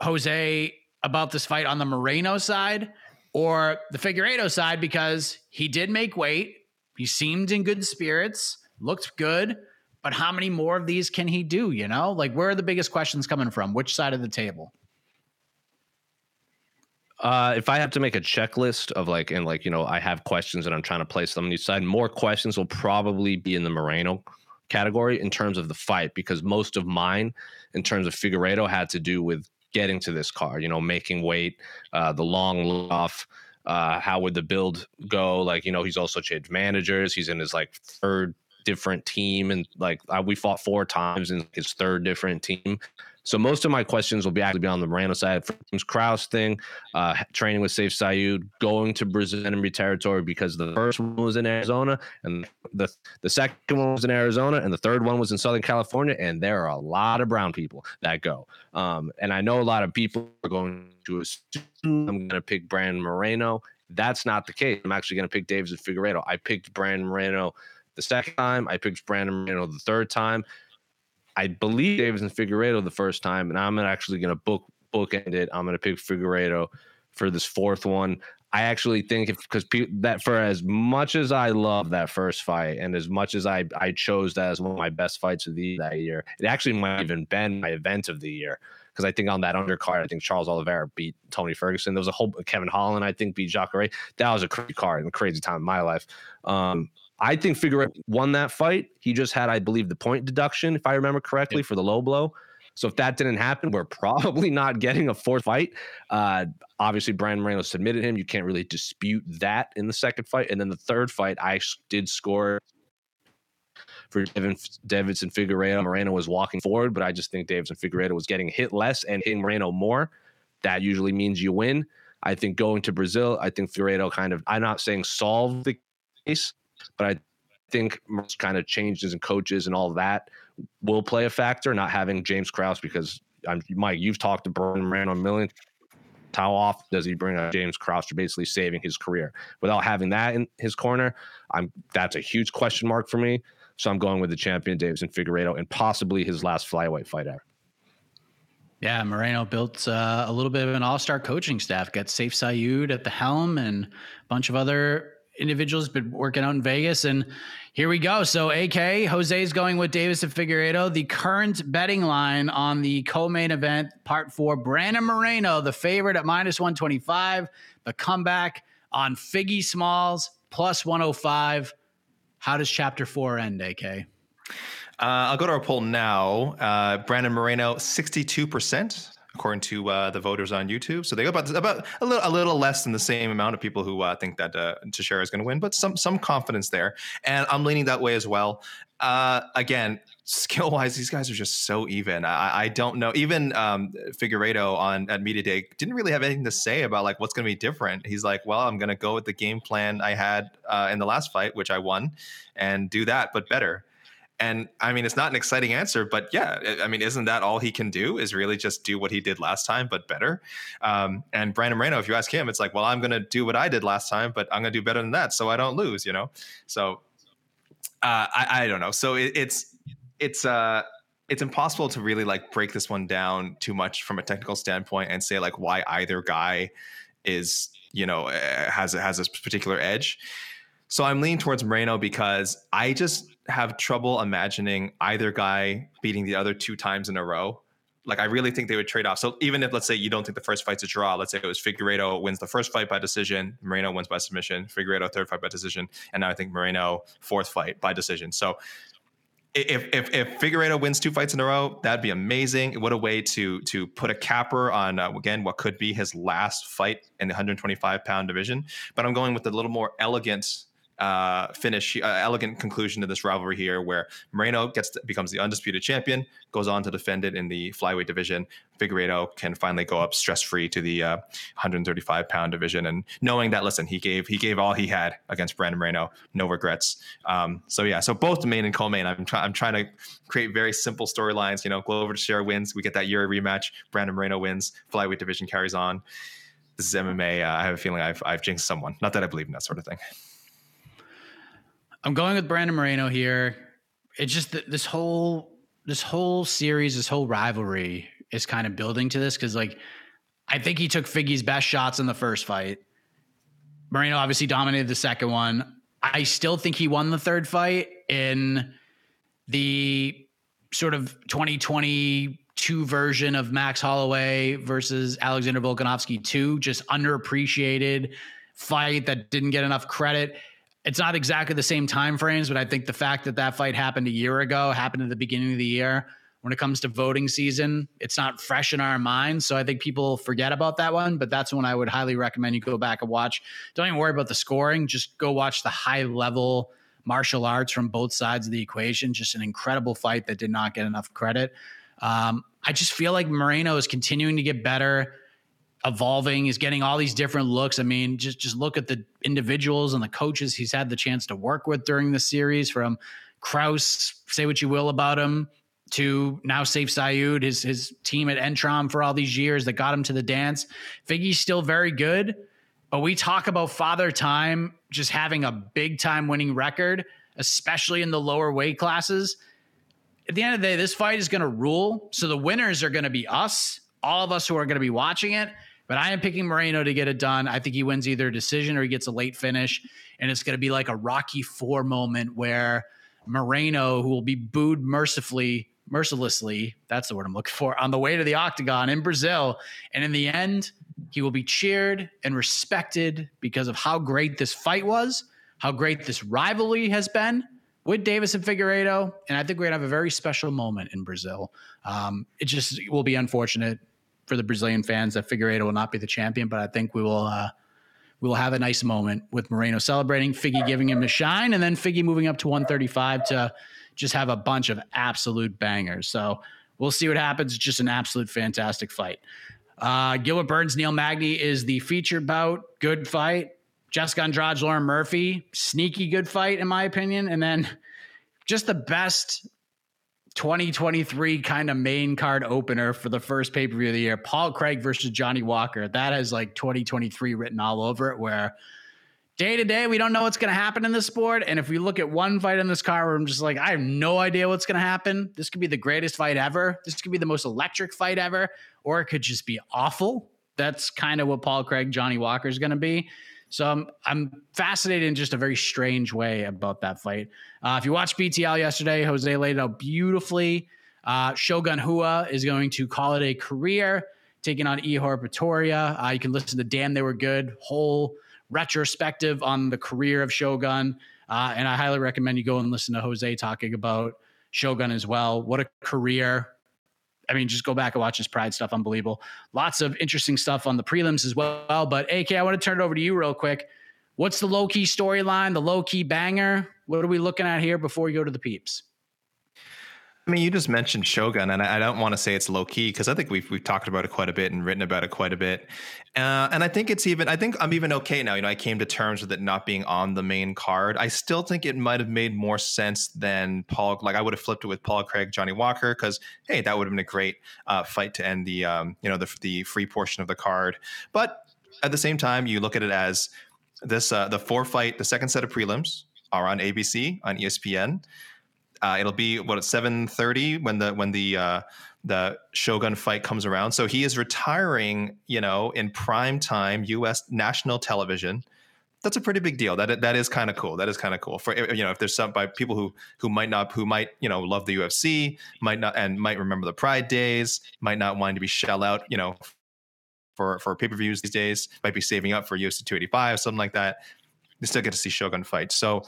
E: Jose, about this fight on the Moreno side or the Figueiredo side? Because he did make weight, he seemed in good spirits, looked good. But how many more of these can he do? You know, like where are the biggest questions coming from? Which side of the table?
G: Uh, if I have to make a checklist of like, and like, you know, I have questions and I'm trying to place them on each side, more questions will probably be in the Moreno category in terms of the fight, because most of mine in terms of Figueiredo had to do with getting to this car, you know, making weight, uh, the long off, uh, how would the build go? Like, you know, he's also changed managers. He's in his like third different team. And like, I, we fought four times in his third different team. So most of my questions will be actually be on the Moreno side. James Krause thing, uh, training with Sayif Saud, going to Brazil enemy territory because the first one was in Arizona and the the second one was in Arizona and the third one was in Southern California. And there are a lot of brown people that go. Um, and I know a lot of people are going to assume I'm going to pick Brand Moreno. That's not the case. I'm actually going to pick Deiveson Figueiredo. I picked Brand Moreno the second time. I picked Brandon Moreno the third time. I believe Deiveson Figueiredo the first time, and I'm actually going to book bookend it. I'm going to pick Figueiredo for this fourth one. I actually think because that for as much as I love that first fight and as much as I I chose that as one of my best fights of the that year, it actually might even been my event of the year because I think on that undercard, I think Charles Oliveira beat Tony Ferguson. There was a whole Kevin Holland, I think, beat Jacare. That was a crazy card and a crazy time in my life. Um, I think Figueroa won that fight. He just had, I believe, the point deduction, if I remember correctly, for the low blow. So if that didn't happen, we're probably not getting a fourth fight. Uh, obviously, Brian Moreno submitted him. You can't really dispute that in the second fight. And then the third fight, I did score for Devin, Deiveson Figueiredo. Moreno was walking forward, but I just think Deiveson Figueiredo was getting hit less and hitting Moreno more. That usually means you win. I think going to Brazil, I think Figueiredo kind of, I'm not saying solve the case, but I think kind of changes and coaches and all that will play a factor. Not having James Krause because I'm Mike, you've talked to Brandon Moreno a million. How often does he bring up James Krause to basically saving his career? Without having that in his corner, I'm that's a huge question mark for me. So I'm going with the champion Deiveson Figueiredo and possibly his last flyweight fight ever.
E: Yeah, Moreno built uh, a little bit of an all-star coaching staff. Got Sayif Saud at the helm and a bunch of other individuals been working out in Vegas. And here we go. So AK, Jose is going with Deiveson Figueiredo. The current betting line on the co-main event, part four, Brandon Moreno, the favorite at minus 125. The comeback on Figgy Smalls plus 105. How does chapter four end, AK? Uh,
F: I'll go to our poll now. Uh, Brandon Moreno, 62% according to uh, the voters on YouTube. So they go about about a little a little less than the same amount of people who uh, think that uh, Teixeira is going to win, but some some confidence there, and I'm leaning that way as well. Uh, again, skill wise, these guys are just so even. I, I don't know. Even um, Figueiredo on at media day didn't really have anything to say about like what's going to be different. He's like, well, I'm going to go with the game plan I had uh, in the last fight, which I won, and do that, but better. And I mean, it's not an exciting answer, but yeah, I mean, isn't that all he can do? Is really just do what he did last time, but better. Um, and Brandon Moreno, if you ask him, it's like, well, I'm going to do what I did last time, but I'm going to do better than that, so I don't lose. You know, so uh, I, I don't know. So it, it's it's uh it's impossible to really like break this one down too much from a technical standpoint and say like why either guy is you know eh, has has this particular edge So I'm leaning towards Moreno because I just have trouble imagining either guy beating the other two times in a row. Like I really think they would trade off. So even if let's say you don't think the first fight's a draw, let's say it was Figueiredo wins the first fight by decision, Moreno wins by submission, Figueiredo third fight by decision, and now I think Moreno fourth fight by decision. So if if if Figueiredo wins two fights in a row, that'd be amazing. What a way to to put a capper on uh, again what could be his last fight in the 125 pound division. But I'm going with a little more elegant uh, finish, uh, elegant conclusion to this rivalry here, where Moreno gets to, becomes the undisputed champion, goes on to defend it in the flyweight division. Figueiredo can finally go up stress free to the uh, 135 pound division, and knowing that, listen, he gave he gave all he had against Brandon Moreno, no regrets. Um, so yeah, so both main and co-main, I'm trying I'm trying to create very simple storylines. You know, Glover Teixeira wins, we get that Jiri rematch. Brandon Moreno wins, flyweight division carries on. This is MMA. Uh, I have a feeling I've I've jinxed someone. Not that I believe in that sort of thing.
E: I'm going with Brandon Moreno here. It's just that this whole this whole series, this whole rivalry is kind of building to this because like I think he took Figgy's best shots in the first fight. Moreno obviously dominated the second one. I still think he won the third fight in the sort of 2022 version of Max Holloway versus Alexander Volkanovski 2, just underappreciated fight that didn't get enough credit it's not exactly the same time frames, but I think the fact that that fight happened a year ago, happened at the beginning of the year, when it comes to voting season, it's not fresh in our minds. So I think people forget about that one, but that's one I would highly recommend you go back and watch. Don't even worry about the scoring, just go watch the high level martial arts from both sides of the equation. Just an incredible fight that did not get enough credit. Um, I just feel like Moreno is continuing to get better evolving. He's getting all these different looks. I mean, just just look at the individuals and the coaches he's had the chance to work with during the series. From Krause, say what you will about him, to now Sayif Saud, his his team at Entram for all these years that got him to the dance. Figgy's still very good, but we talk about Father Time just having a big time winning record, especially in the lower weight classes. At the end of the day, this fight is going to rule. So the winners are going to be us, all of us who are going to be watching it. But I am picking Moreno to get it done. I think he wins either a decision or he gets a late finish. And it's going to be like a Rocky Four moment where Moreno, who will be booed mercifully, mercilessly, that's the word I'm looking for, on the way to the octagon in Brazil. And in the end, he will be cheered and respected because of how great this fight was, how great this rivalry has been with Deiveson Figueiredo. And I think we're going to have a very special moment in Brazil. Um, it just will be unfortunate for the Brazilian fans that Figueiredo will not be the champion, but I think we will uh, we will have a nice moment with Moreno celebrating, Figgy giving him a shine, and then Figgy moving up to 135 to just have a bunch of absolute bangers. So we'll see what happens. Just an absolute fantastic fight. Uh, Gilbert Burns, Neil Magny is the featured bout. Good fight. Jessica Andrade, Lauren Murphy, sneaky good fight in my opinion, and then just the best 2023 kind of main card opener for the first pay per view of the year. Paul Craig versus Johnny Walker. That has like 2023 written all over it. Where day to day, we don't know what's going to happen in this sport. And if we look at one fight in this car where I'm just like, I have no idea what's going to happen. This could be the greatest fight ever. This could be the most electric fight ever, or it could just be awful. That's kind of what Paul Craig, Johnny Walker is going to be. So I'm I'm fascinated in just a very strange way about that fight. Uh, if you watched BTL yesterday, Jose laid it out beautifully. Uh, Shogun Rua is going to call it a career, taking on Ihor Potieria. Uh, you can listen to Damn They Were Good, whole retrospective on the career of Shogun. Uh, and I highly recommend you go and listen to Jose talking about Shogun as well. What a career. I mean, just go back and watch his pride stuff. Unbelievable. Lots of interesting stuff on the prelims as well. But AK, I want to turn it over to you real quick. What's the low key storyline, the low key banger? What are we looking at here before we go to the peeps?
F: I mean, you just mentioned Shogun, and I, don't want to say it's low key because I think we've we've talked about it quite a bit and written about it quite a bit. Uh, and I think it's even. I think I'm even okay now. You know, I came to terms with it not being on the main card. I still think it might have made more sense than Paul. Like I would have flipped it with Paul Craig, Johnny Walker, because hey, that would have been a great uh, fight to end the um, you know the the free portion of the card. But at the same time, you look at it as this uh, the four fight, the second set of prelims are on ABC on ESPN. Uh, it'll be what at seven thirty when the when the uh, the Shogun fight comes around. So he is retiring, you know, in prime time U.S. national television that's a pretty big deal. That that is kind of cool. That is kind of cool for you know if there's some by people who who might not who might you know love the UFC might not and might remember the Pride days might not want to be shell out you know for for pay per views these days might be saving up for UFC 285 something like that. They still get to see Shogun fight. So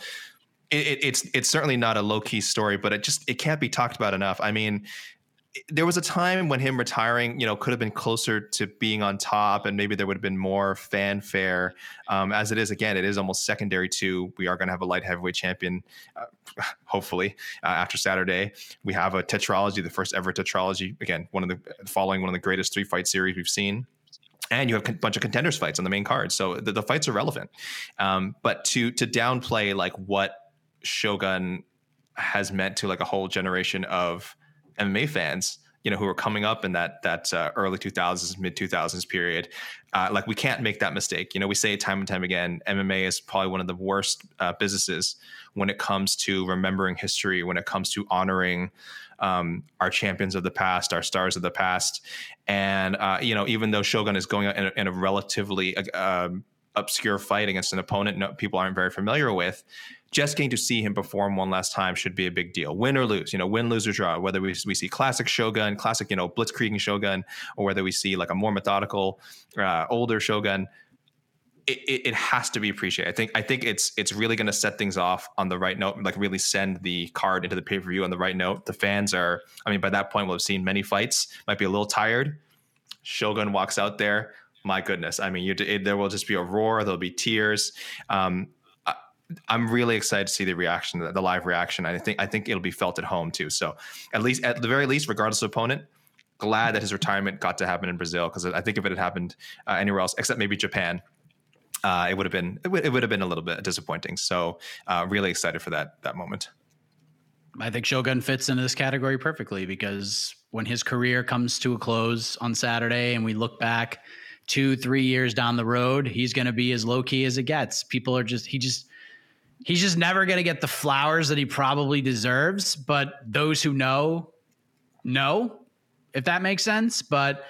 F: it, it, it's it's certainly not a low key story, but it just it can't be talked about enough. I mean, there was a time when him retiring, you know, could have been closer to being on top, and maybe there would have been more fanfare. Um, as it is, again, it is almost secondary to we are going to have a light heavyweight champion, uh, hopefully uh, after Saturday. We have a tetralogy, the first ever tetralogy. Again, one of the following one of the greatest three fight series we've seen. And you have a bunch of contenders fights on the main card, so the, the fights are relevant. Um, but to to downplay like what Shogun has meant to like a whole generation of MMA fans, you know, who are coming up in that that uh, early 2000s, mid 2000s period. Uh, like we can't make that mistake. You know, we say it time and time again. MMA is probably one of the worst uh, businesses when it comes to remembering history, when it comes to honoring um, our champions of the past, our stars of the past. And uh, you know, even though Shogun is going in a, in a relatively uh, um, obscure fight against an opponent no, people aren't very familiar with, just getting to see him perform one last time should be a big deal. Win or lose, you know, win, lose or draw. Whether we, we see classic Shogun, classic, you know, blitzkrieging Shogun, or whether we see like a more methodical, uh, older Shogun, it, it, it, has to be appreciated. I think I think it's it's really going to set things off on the right note, like really send the card into the pay per view on the right note. The fans are, I mean, by that point we'll have seen many fights, might be a little tired. Shogun walks out there. My goodness, I mean, it, there will just be a roar. There'll be tears. Um, I'm really excited to see the reaction, the live reaction. I think I think it'll be felt at home too. So at least at the very least, regardless of opponent, glad that his retirement got to happen in Brazil because I think if it had happened uh, anywhere else, except maybe Japan, uh, it would have been it, w- it would have been a little bit disappointing. So uh, really excited for that that moment.
E: I think Shogun fits into this category perfectly because when his career comes to a close on Saturday and we look back two, three years down the road, he's going to be as low key as it gets. People are just, he just, he's just never going to get the flowers that he probably deserves. But those who know, know, if that makes sense. But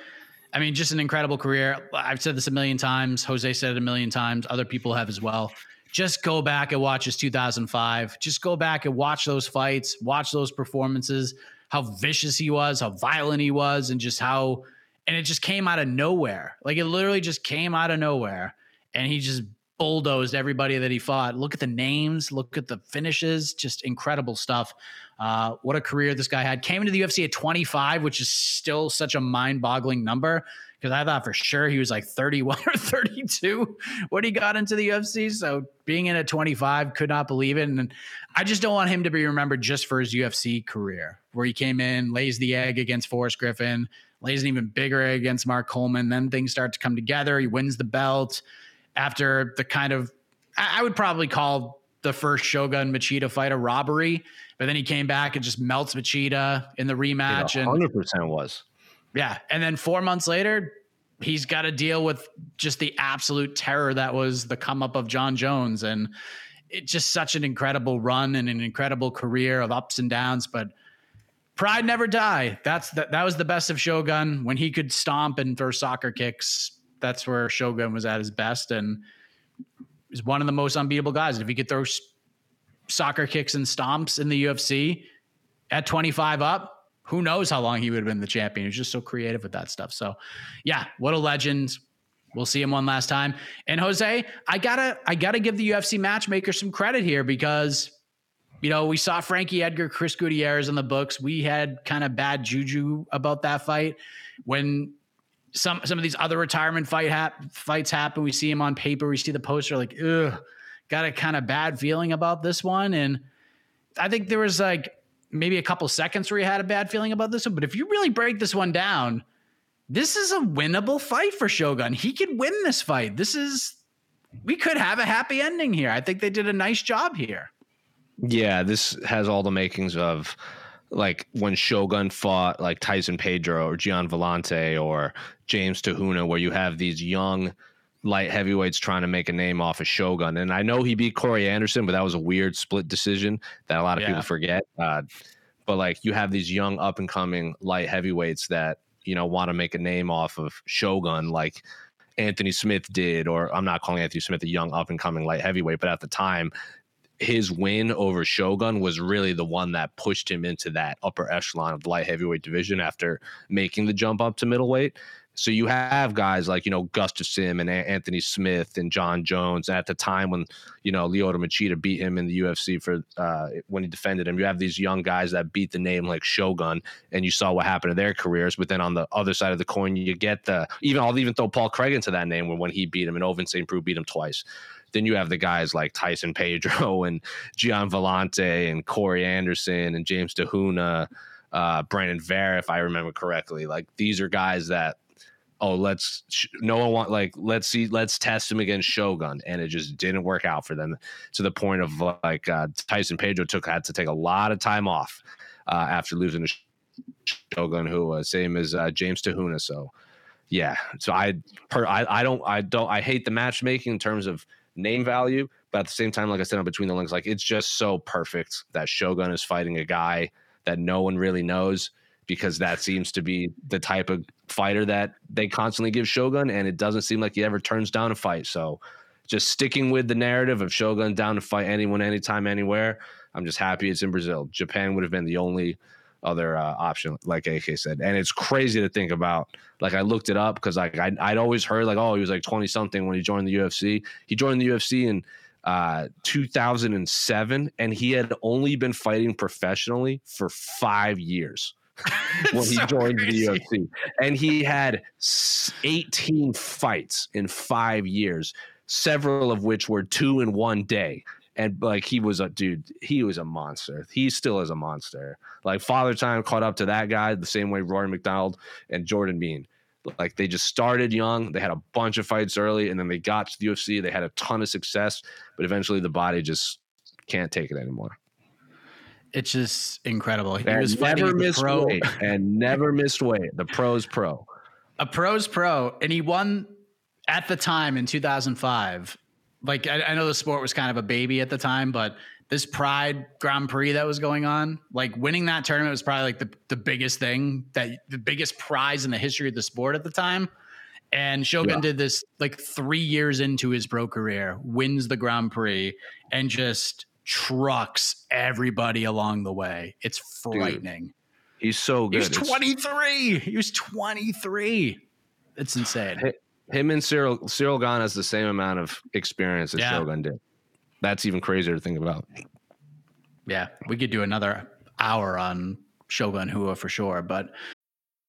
E: I mean, just an incredible career. I've said this a million times. Jose said it a million times. Other people have as well. Just go back and watch his 2005. Just go back and watch those fights, watch those performances, how vicious he was, how violent he was, and just how, and it just came out of nowhere. Like it literally just came out of nowhere. And he just bulldozed everybody that he fought. Look at the names, look at the finishes, just incredible stuff. Uh, what a career this guy had. Came into the UFC at 25, which is still such a mind boggling number because I thought for sure he was like 31 or 32 when he got into the UFC. So being in at 25, could not believe it. And I just don't want him to be remembered just for his UFC career, where he came in, lays the egg against Forrest Griffin, lays an even bigger egg against Mark Coleman. Then things start to come together. He wins the belt after the kind of I would probably call the first Shogun Machida fight a robbery, but then he came back and just melts Machida in the rematch.
G: It 100% and, was.
E: Yeah. And then four months later, he's got to deal with just the absolute terror that was the come up of Jon Jones. And it's just such an incredible run and an incredible career of ups and downs. But pride never die. That's the, that was the best of Shogun when he could stomp and throw soccer kicks that's where Shogun was at his best, and he's one of the most unbeatable guys. If he could throw soccer kicks and stomps in the UFC at 25 up, who knows how long he would have been the champion? He was just so creative with that stuff. So, yeah, what a legend. We'll see him one last time. And Jose, I gotta, I gotta give the UFC matchmaker some credit here because, you know, we saw Frankie Edgar, Chris Gutierrez in the books. We had kind of bad juju about that fight when some some of these other retirement fight hap- fights happen. We see him on paper. We see the poster. Like, ugh, got a kind of bad feeling about this one. And I think there was like maybe a couple seconds where he had a bad feeling about this one. But if you really break this one down, this is a winnable fight for Shogun. He could win this fight. This is we could have a happy ending here. I think they did a nice job here.
G: Yeah, this has all the makings of like when Shogun fought like Tyson Pedro or Gian Villante or James Te Huna, where you have these young light heavyweights trying to make a name off of Shogun. And I know he beat Corey Anderson, but that was a weird split decision that a lot of yeah. people forget. Uh, but like you have these young up and coming light heavyweights that you know want to make a name off of Shogun, like Anthony Smith did, or I'm not calling Anthony Smith a young up and coming light heavyweight, but at the time, his win over Shogun was really the one that pushed him into that upper echelon of the light heavyweight division after making the jump up to middleweight. So you have guys like, you know, Gustafsson and Anthony Smith and Jon Jones. At the time when, you know, Lyoto Machida beat him in the UFC for uh, when he defended him, you have these young guys that beat the name like Shogun, and you saw what happened to their careers. But then on the other side of the coin, you get the even I'll even throw Paul Craig into that name when when he beat him and Ovince St. Preux beat him twice. Then you have the guys like Tyson Pedro and Gian Villante and Corey Anderson and James Te Huna, uh, Brandon Vera, if I remember correctly. Like these are guys that oh let's no one want like let's see let's test him against Shogun and it just didn't work out for them to the point of like uh, Tyson Pedro took had to take a lot of time off uh, after losing to Shogun who was same as uh, James Te Huna so yeah so I per I, I don't I don't I hate the matchmaking in terms of name value but at the same time like I said on between the links like it's just so perfect that Shogun is fighting a guy that no one really knows because that seems to be the type of fighter that they constantly give Shogun, and it doesn't seem like he ever turns down a fight. So, just sticking with the narrative of Shogun down to fight anyone, anytime, anywhere. I'm just happy it's in Brazil. Japan would have been the only other uh, option, like AK said, and it's crazy to think about. Like I looked it up because like I, I'd always heard like oh he was like 20 something when he joined the UFC. He joined the UFC in uh, 2007, and he had only been fighting professionally for five years. when he so joined crazy. the UFC. And he had 18 fights in five years, several of which were two in one day. And like he was a dude, he was a monster. He still is a monster. Like Father Time caught up to that guy the same way Rory MacDonald and Jordan Mein. Like they just started young. They had a bunch of fights early, and then they got to the UFC. They had a ton of success, but eventually the body just can't take it anymore
E: it's just incredible.
G: He and was never missed pro. weight and never missed weight. The pro's pro.
E: A pro's pro, and he won at the time in 2005. Like I, I know the sport was kind of a baby at the time, but this Pride Grand Prix that was going on, like winning that tournament was probably like the, the biggest thing that the biggest prize in the history of the sport at the time. And Shogun yeah. did this like three years into his pro career, wins the Grand Prix, and just trucks everybody along the way. It's frightening. Dude,
G: he's so good.
E: He's 23. He was 23. It's insane.
G: Him and Ciryl Ciryl Gane has the same amount of experience as yeah. Shogun did. That's even crazier to think about.
E: Yeah, we could do another hour on Shogun Rua for sure, but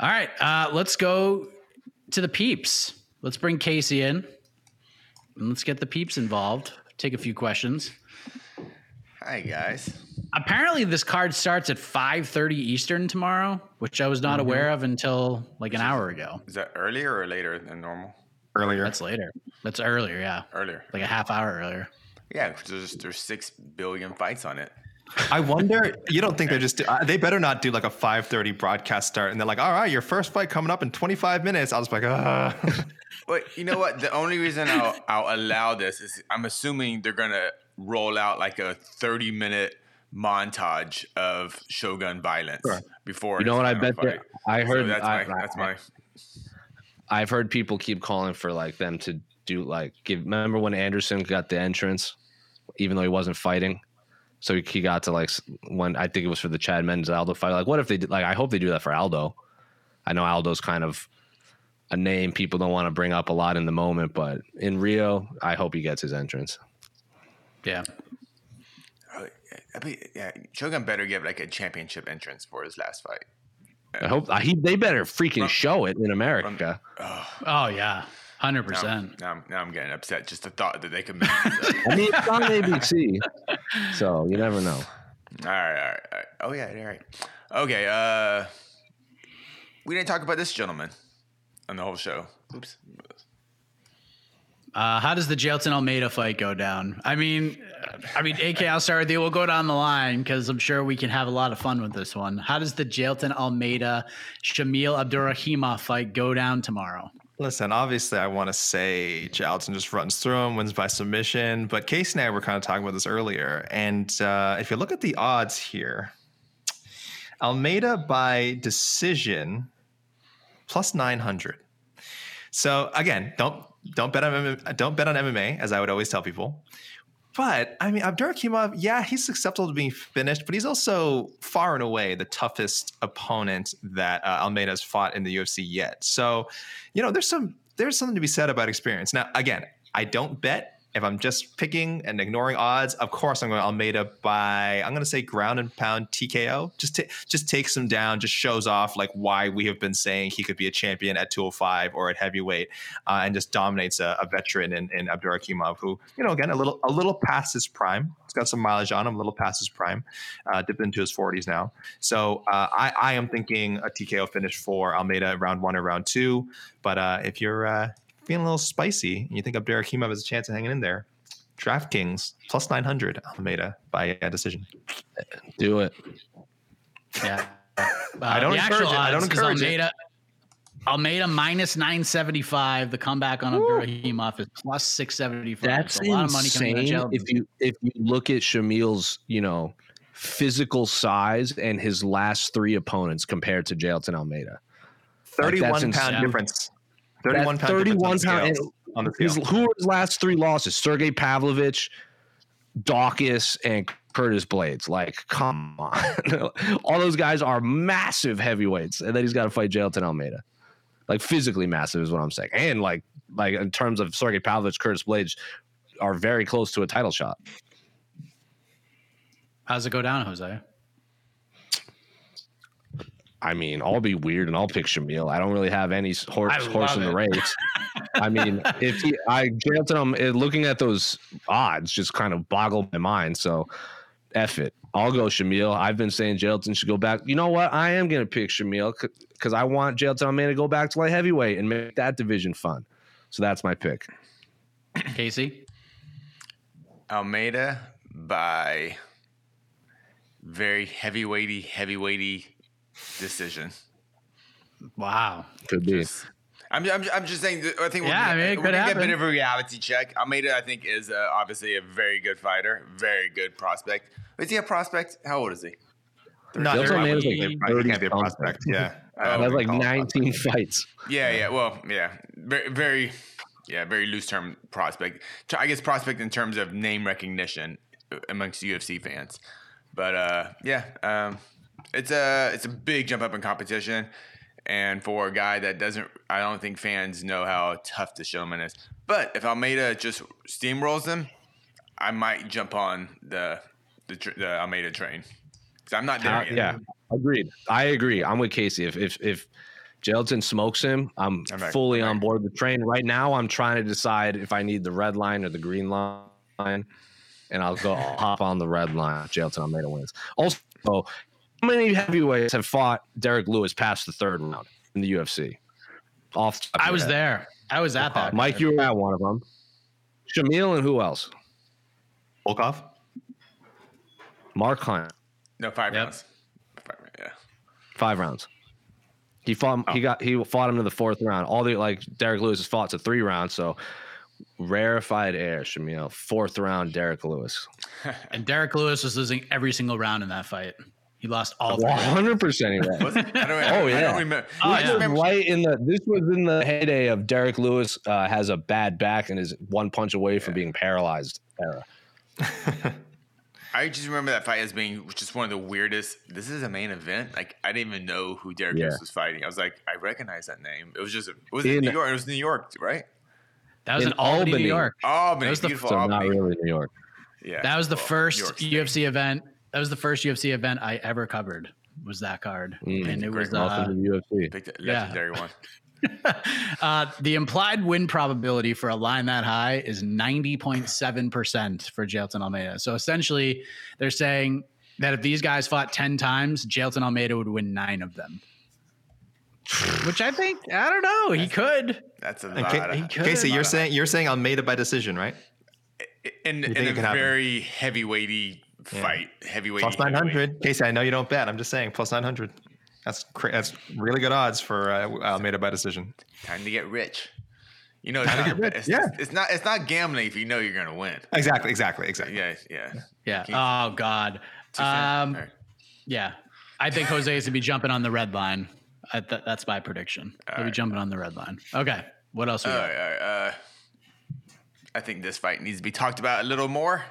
E: All right, uh, let's go to the peeps. Let's bring Casey in and let's get the peeps involved. Take a few questions.
D: Hi guys.
E: Apparently, this card starts at 5:30 Eastern tomorrow, which I was not mm-hmm. aware of until like an hour ago.
D: Is that earlier or later than normal?
F: Earlier.
E: That's later. That's earlier. Yeah.
D: Earlier.
E: Like a half hour earlier.
D: Yeah, there's there's six billion fights on it.
F: I wonder. You don't think they're just? Uh, they better not do like a five thirty broadcast start, and they're like, "All right, your first fight coming up in twenty five minutes." I was like, "Ah."
D: But you know what? The only reason I'll, I'll allow this is I'm assuming they're gonna roll out like a thirty minute montage of Shogun violence sure. before.
G: You know what? I bet I heard.
D: So that's,
G: I,
D: my, that's my.
G: I've heard people keep calling for like them to do like give. Remember when Anderson got the entrance, even though he wasn't fighting so he got to like when I think it was for the Chad Mendes Aldo fight. Like, what if they did? Like, I hope they do that for Aldo. I know Aldo's kind of a name people don't want to bring up a lot in the moment, but in Rio, I hope he gets his entrance.
E: Yeah.
D: Oh, I mean, yeah, Shogun better get like a championship entrance for his last fight.
G: I hope uh, he, they better freaking show it in America.
E: oh, oh yeah. Hundred percent.
D: Now, now, I'm getting upset just the thought that they could make.
G: I mean, it's on ABC, so you never know. All
D: right, all right, all right. Oh yeah, all right. Okay. Uh, we didn't talk about this gentleman on the whole show. Oops.
E: Uh, how does the Jailton Almeida fight go down? I mean, I mean, AK, I'll start with you. We'll go down the line because I'm sure we can have a lot of fun with this one. How does the Jailton Almeida Shamil Abdurakhimov fight go down tomorrow?
F: Listen, obviously, I want to say Jailton just runs through him, wins by submission. But Casey and I were kind of talking about this earlier. And uh, if you look at the odds here, Almeida by decision plus 900. So again, don't don't bet on don't bet on MMA, as I would always tell people. But I mean, Abdurakhimov, yeah, he's susceptible to being finished, but he's also far and away the toughest opponent that uh, Almeida has fought in the UFC yet. So, you know, there's some there's something to be said about experience. Now, again, I don't bet if I'm just picking and ignoring odds, of course I'm going Almeida by I'm going to say ground and pound TKO. Just t- just takes him down, just shows off like why we have been saying he could be a champion at 205 or at heavyweight, uh, and just dominates a, a veteran in, in Abdurakhimov, who you know again a little a little past his prime. He's got some mileage on him, a little past his prime, uh, dipped into his 40s now. So uh, I, I am thinking a TKO finish for Almeida round one or round two. But uh, if you're uh, feeling a little spicy and you think Abdurakhimov has a chance of hanging in there, DraftKings plus 900 Almeida by a decision.
G: Do it.
E: Yeah. Uh,
F: I don't
E: the
F: encourage
E: actual
F: it. I don't
E: odds is
F: encourage it.
E: Almeida, Almeida minus 975. The comeback on Abdurakhimov is plus 675.
G: That's
E: So a lot of money coming
G: insane.
E: out of
G: If you if you look at Shamil's, you know, physical size and his last three opponents compared to Jailton Almeida.
F: 31
G: that's
F: pound
G: insane.
F: difference. 31
G: That
F: pound
G: 31
F: pound on the scales- on the
G: His, who were his last three losses? Sergey Pavlovich, Daukaus, and Curtis Blaydes. Like, come on. All those guys are massive heavyweights. And then he's got to fight Jailton Almeida. Like physically massive is what I'm saying. And like like in terms of Sergey Pavlovich, Curtis Blaydes are very close to a title shot.
E: How's it go down, Jose?
G: I mean, I'll be weird and I'll pick Shamil. I don't really have any horse, horse
E: love
G: in the race. I mean, if he, I Jailton, um, eh, looking at those odds just kind of boggle my mind. So, F it. I'll go Shamil. I've been saying Jailton should go back. You know what? I am going to pick Shamil because I want Jailton man to go back to light heavyweight and make that division fun. So that's my pick.
E: Casey?
D: Almeida by very heavyweighty, heavyweighty decision.
E: Wow.
G: Could be.
D: Just- I'm, I'm, I'm just saying. I think we're
E: Yeah, I
D: gonna,
E: mean, it
D: we're gonna get a bit of a reality check. Almeida, I think, is uh, obviously a very good fighter, very good prospect. Is he a prospect? How old is he?
F: Not
G: Jailton Almeida's like 30
F: can't be a
G: something.
F: prospect. Yeah.
D: Uh,
G: That's like
F: recall.
G: 19 fights.
D: Yeah, yeah. Well, yeah. Very, very, yeah, very loose term prospect. I guess prospect in terms of name recognition amongst UFC fans. But uh, yeah, um, it's a it's a big jump up in competition, and for a guy that doesn't, I don't think fans know how tough the showman is. But if Almeida just steamrolls them, I might jump on the the, the Almeida train. 'Cause I'm not there
G: Uh,
D: yet.
G: yeah, agreed. I agree. I'm with Casey. If if if Jailton smokes him, I'm fully on board the train. Right now, I'm trying to decide if I need the red line or the green line, and I'll go I'll hop on the red line. Jailton Almeida wins. Also, many heavyweights have fought Derrick Lewis past the third round in the UFC? Off, the
E: I was
G: head.
E: there. I was at uh, that.
G: Mike, you were at one of them. Shamil and who else?
F: Volkov?
G: Mark Hunt.
D: No five
E: Yep.
D: rounds. Five, yeah.
G: Five rounds. He fought. He oh. got. He fought him to the fourth round. All the like Derrick Lewis has fought to three rounds. So rarefied air, Shamil. Fourth round, Derrick Lewis.
E: And Derrick Lewis was losing every single round in that fight. He lost all three.
G: One hundred percent.
D: Was it? I don't, I
G: Oh,
D: don't, I
G: yeah.
D: don't remember.
E: Oh,
D: I
E: yeah.
D: remember-
G: Right in the. This was in the heyday of Derrick Lewis uh, has a bad back and is one punch away from being paralyzed. Era.
D: I just remember that fight as being just one of the weirdest. This is a main event. Like I didn't even know who Derrick
G: Yeah.
D: Lewis was fighting. I was like, I recognize that name. It was just, it was in
G: In-
D: New York. It was New York, right?
E: That was
G: In
E: in, Albany,
G: Albany.
E: New York.
D: Albany,
E: That was the-
D: beautiful
G: So not really New York.
D: Yeah,
E: That was the
D: well,
E: first
D: New York State.
E: UFC event. That was the first UFC event I ever covered. Was that card,
G: Mm,
E: and it
D: great.
E: was uh,
G: Welcome to the UFC.
D: Picked a
E: Yeah.
D: legendary one.
E: uh, the implied win probability for a line that high is 90.7% for Jailton Almeida. So essentially, they're saying that if these guys fought 10 times, Jailton Almeida would win nine of them. which I think I don't know. He could.
D: That's a
F: And
D: lot.
F: Ca-
D: of-
E: could.
F: Casey, you're saying you're saying Almeida by decision, right?
D: in,
F: think
D: in a
F: can happen?
D: very heavyweighty fight, heavyweight
F: Plus nine hundred. Casey, I know you don't bet. I'm just saying plus nine hundred. That's cra- that's really good odds for uh, Almeida by decision.
D: Time to get rich. You know, it's not,
F: get
D: it's,
F: yeah.
D: it's not it's not gambling if you know you're gonna win.
F: Exactly, exactly, exactly.
D: Yeah, yeah.
E: Yeah.
D: Can't-
E: Oh God. Um.
D: All right.
E: Yeah. I think Jose is gonna be jumping on the red line. I th- that's my prediction. He'll be jumping on the red line. Okay. What else? We
D: All
E: got?
D: right, all right, uh, I think this fight needs to be talked about a little more.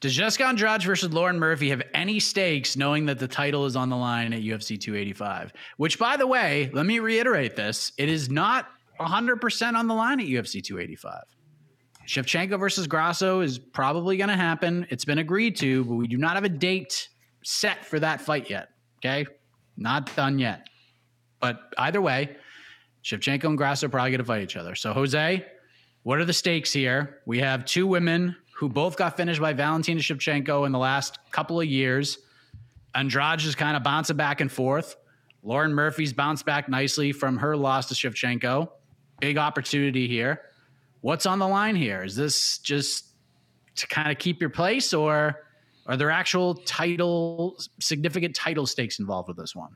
E: Does Jessica Andrade versus Lauren Murphy have any stakes knowing that the title is on the line at UFC 285? Which, by the way, let me reiterate this it is not 100% on the line at UFC 285. Shevchenko versus Grasso is probably going to happen. It's been agreed to, but we do not have a date set for that fight yet. Okay. Not done yet. But either way, Shevchenko and Grasso are probably going to fight each other. So, Jose, what are the stakes here? We have two women who both got finished by Valentina Shevchenko in the last couple of years. Andrade is kind of bouncing back and forth. Lauren Murphy's bounced back nicely from her loss to Shevchenko. Big opportunity here. What's on the line here? Is this just to kind of keep your place, or are there actual title, significant title stakes involved with this one?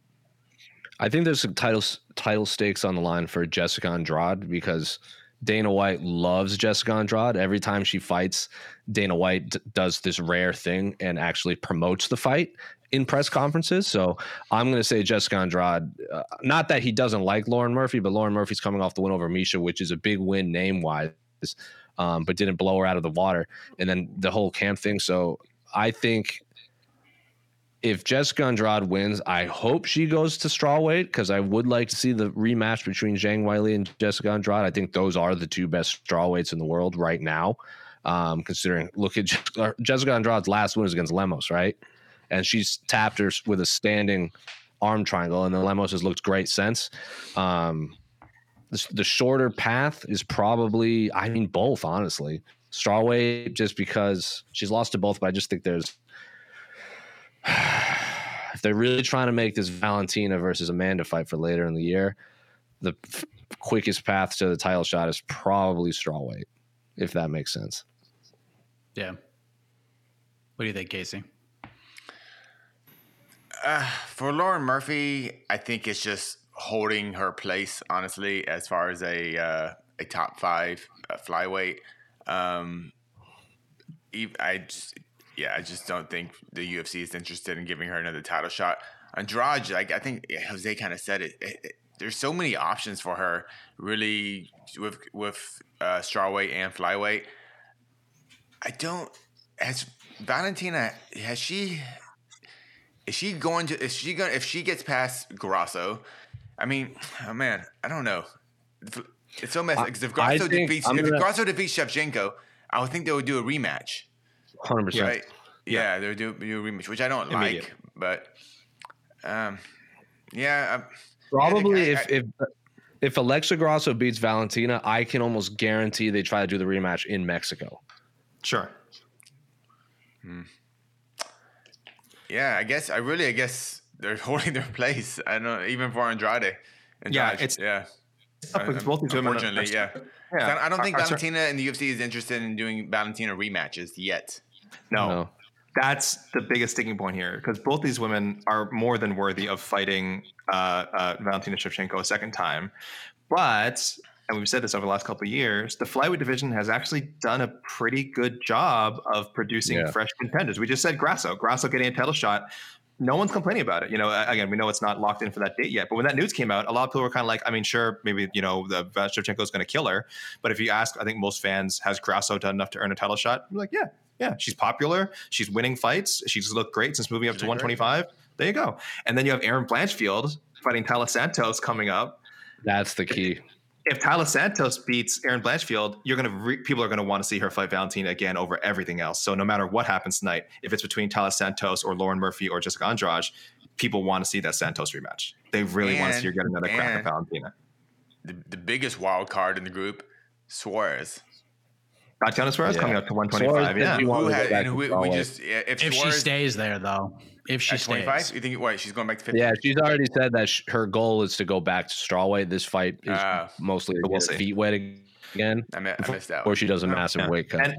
G: I think there's some title title stakes on the line for Jessica Andrade because Dana White loves Jessica Andrade. Every time she fights, Dana White d- does this rare thing and actually promotes the fight in press conferences. So I'm going to say Jessica Andrade. Uh, not that he doesn't like Lauren Murphy, but Lauren Murphy's coming off the win over Miesha, which is a big win name wise, um, but didn't blow her out of the water. And then the whole camp thing. So I think if Jessica Andrade wins, I hope she goes to strawweight because I would like to see the rematch between Zhang Weili and Jessica Andrade. I think those are the two best strawweights in the world right now. Um, considering, look at Jessica, Jessica Andrade's last win is against Lemos, right? And she's tapped her with a standing arm triangle, and then Lemos has looked great since. Um, the, the shorter path is probably, I mean, both honestly. Strawweight, just because she's lost to both, but I just think there's if they're really trying to make this Valentina versus Amanda fight for later in the year, the f- quickest path to the title shot is probably strawweight, if that makes sense.
E: Yeah. What do you think, Casey?
D: For Lauren Murphy, I think it's just holding her place, honestly, as far as a uh, a top five uh, flyweight. Um, I just, yeah, I just don't think the UFC is interested in giving her another title shot. Andrade, like I think Jose kind of said it, it, it- There's so many options for her, really, with with uh, strawweight and flyweight. I don't. Has Valentina has she is she going to is she going if she gets past Grasso, I mean, oh man, I don't know. It's so messy because if Grasso defeats
G: I'm
D: if
G: gonna-
D: defeats Shevchenko, I would think they would do a rematch,
G: Hundred percent.
D: right? Yeah, they do, do a rematch, which I don't
F: Immediate.
D: like, but um, yeah, I-
G: Probably
D: I-
G: if if if Alexa Grasso beats Valentina, I can almost guarantee they try to do the rematch in Mexico.
F: Sure.
D: yeah, I guess I really I guess they're holding their place. I don't know, even for Andrade. Andrade
F: Yeah, it's-
D: yeah.
F: tough because both these women
D: Unfortunately, yeah.
F: Yeah,
D: I don't think
F: are- are cer-
D: Valentina and the UFC is interested in doing Valentina rematches yet.
F: No,
G: No.
F: that's the biggest sticking point here because both these women are more than worthy of fighting uh, uh, Valentina Shevchenko a second time. But, and we've said this over the last couple of years, the flyweight division has actually done a pretty good job of producing
G: Yeah.
F: fresh contenders. We just said Grasso, Grasso getting a title shot. No one's complaining about it. You know, again, we know it's not locked in for that date yet. But when that news came out, a lot of people were kind of like, I mean, sure, maybe you know, the Shevchenko is going to kill her. But if you ask, I think most fans, has Grasso done enough to earn a title shot? I'm like, yeah, yeah, she's popular. She's winning fights. She's looked great since moving up to 125. There you go. And then you have Erin Blanchfield fighting Taila Santos coming up.
G: That's the key.
F: If Taila Santos beats Erin Blanchfield, you're gonna re- people are gonna want to see her fight Valentina again over everything else. So no matter what happens tonight, if it's between Taila Santos or Lauren Murphy or Jessica Andrade, people want to see that Santos rematch. They really want to see her get another crack at Valentina.
D: The, the biggest wild card in the group, Suarez.
F: Tatiana Suarez
G: Yeah.
F: coming up to 125.
G: Suarez
F: yeah.
G: did you want
D: Who had, and who, we
G: strawweight.
D: just yeah, if,
E: If she stays there, though, if she
D: At
E: stays.
D: 25? You think wait, She's going back to 50?
G: Yeah, she's already said that sh- her goal is to go back to strawweight. This fight is
D: Ah.
G: mostly
F: We'll
G: get her
F: see.
G: feet wet again,
D: I, mi- I missed that.
G: or she does a massive
F: Yeah.
G: weight cut.
F: And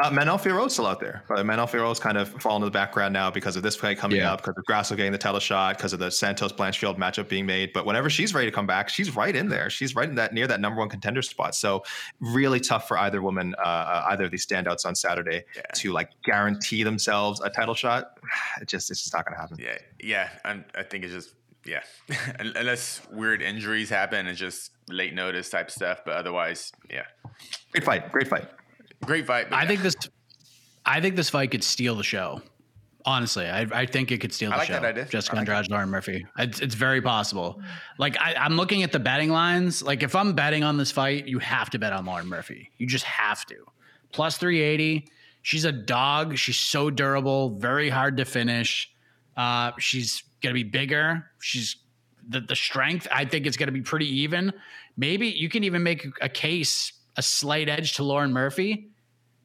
F: uh, Manon Fiorot's still out there. But Manon Fiorot's kind of fallen to the background now because of this fight coming
G: Yeah.
F: up, because of Grasso getting the title shot, because of the Santos Blanchfield matchup being made. But whenever she's ready to come back, she's right in there. She's right in that near that number one contender spot. So really tough for either woman, uh, uh, either of these standouts on Saturday
D: Yeah.
F: to like guarantee themselves a title shot. It just it's just not going to happen.
D: Yeah, yeah. I'm, I think it's just yeah, unless weird injuries happen, it's just late notice type stuff. But otherwise, yeah,
F: Great fight, great fight.
D: Great fight. but
E: I
D: yeah.
E: think this, I think this fight could steal the show. Honestly, I, I think it could steal
D: I
E: the
D: like
E: show.
D: that idea.
E: Jessica
D: I like
E: Andrade, Lauren Murphy. It's, it's very possible. Like I, I'm looking at the betting lines. Like if I'm betting on this fight, you have to bet on Lauren Murphy. You just have to. Plus 380. She's a dog. She's so durable. Very hard to finish. Uh, she's gonna be bigger. She's the the strength. I think it's gonna be pretty even. Maybe you can even make a case a slight edge to Lauren Murphy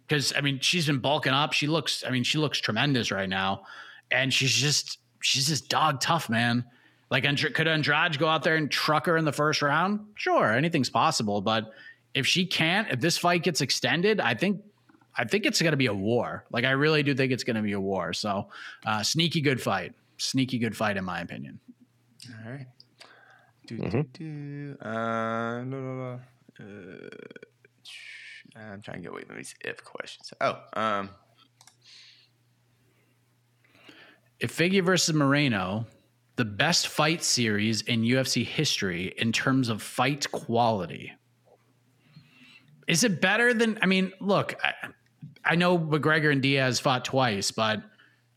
E: because I mean she's been bulking up. She looks, I mean, she looks tremendous right now, and she's just she's just dog tough, man. Like, Andr- could Andrade go out there and truck her in the first round? Sure, anything's possible. But if she can't, if this fight gets extended, I think I think it's going to be a war. Like, I really do think it's going to be a war. So, uh, sneaky good fight, sneaky good fight, in my opinion.
D: All right. Do, do, do. Uh, no, no, no. Uh, I'm trying to get away from these if questions. Oh, um,
E: if Figure versus Moreno, the best fight series in UFC history in terms of fight quality. Is it better than? I mean, look, I, I know McGregor and Diaz fought twice, but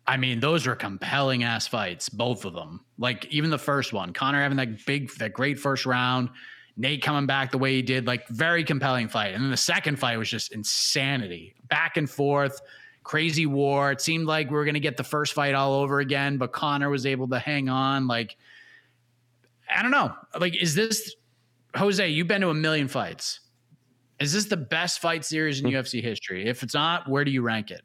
E: I mean, those were compelling ass fights, both of them. Like even the first one, Conor having that big, that great first round, Nate coming back the way he did, like very compelling fight. And then the second fight was just insanity, back and forth, crazy war. It seemed like we were going to get the first fight all over again, but Conor was able to hang on. Like, I don't know. Like, is this Jose? You've been to a million fights. Is this the best fight series in hmm. UFC history? If it's not, where do you rank it?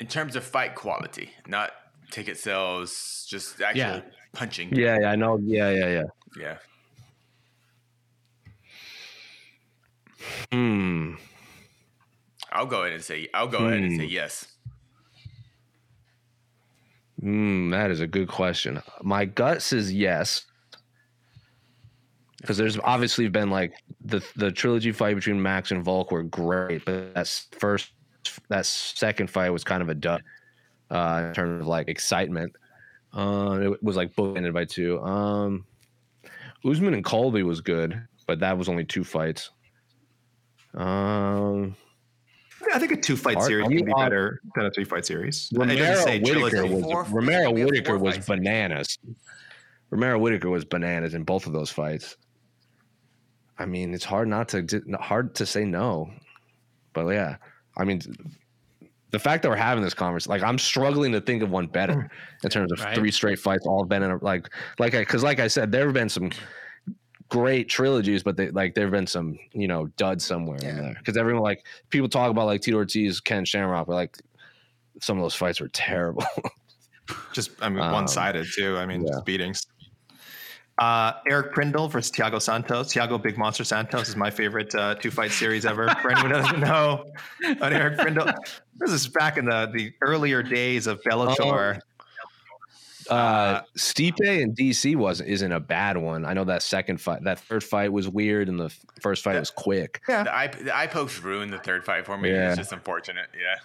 D: in terms of fight quality, not ticket sales, just actual
E: Yeah.
D: punching.
G: yeah, yeah, I know. Yeah, yeah, yeah.
D: Yeah.
G: Hmm.
D: I'll go ahead and say I'll go ahead and say
G: Hmm.
D: yes.
G: Hmm. That is a good question. My gut says yes. Because there's obviously been like the the trilogy fight between Max and Volk were great, but that's first that second fight was kind of a dud uh, in terms of like excitement. Uh, it was like bookended by two. Um, Usman and Colby was good, but that was only two fights. Um,
F: I think a two fight
G: Are-
F: series
G: would
F: can
G: you
F: be
G: on-
F: better than a three fight series. I didn't
G: Romero
F: say
G: Whitaker was
D: Four-
G: Romero
D: we
G: Whitaker was bananas. Romero Whitaker was bananas in both of those fights. I mean, it's hard not to hard to say no, but yeah, I mean, the fact that we're having this conversation, like I'm struggling to think of one better in terms of
E: Right.
G: three straight fights, all been in a, like like I because like I said, there have been some great trilogies, but they like there have been some you know duds somewhere in there because everyone like people talk about like Tito Ortiz, Ken Shamrock, but like some of those fights were terrible.
F: Just I mean
G: Um,
F: one sided too. I mean
G: yeah.
F: just beatings. Uh, Eric Prindle versus Thiago Santos. Thiago Big Monster Santos is my favorite uh, two fight series ever. For anyone who doesn't know, on Eric Prindle, this is back in the the earlier days of Bellator.
G: Uh, Stipe and DC wasn't isn't a bad one. I know that second fight, that third fight was weird, and the first fight was quick.
F: yeah,
D: The eye the eye pokes ruined the third fight for me.
G: Yeah.
D: It's just unfortunate. Yeah.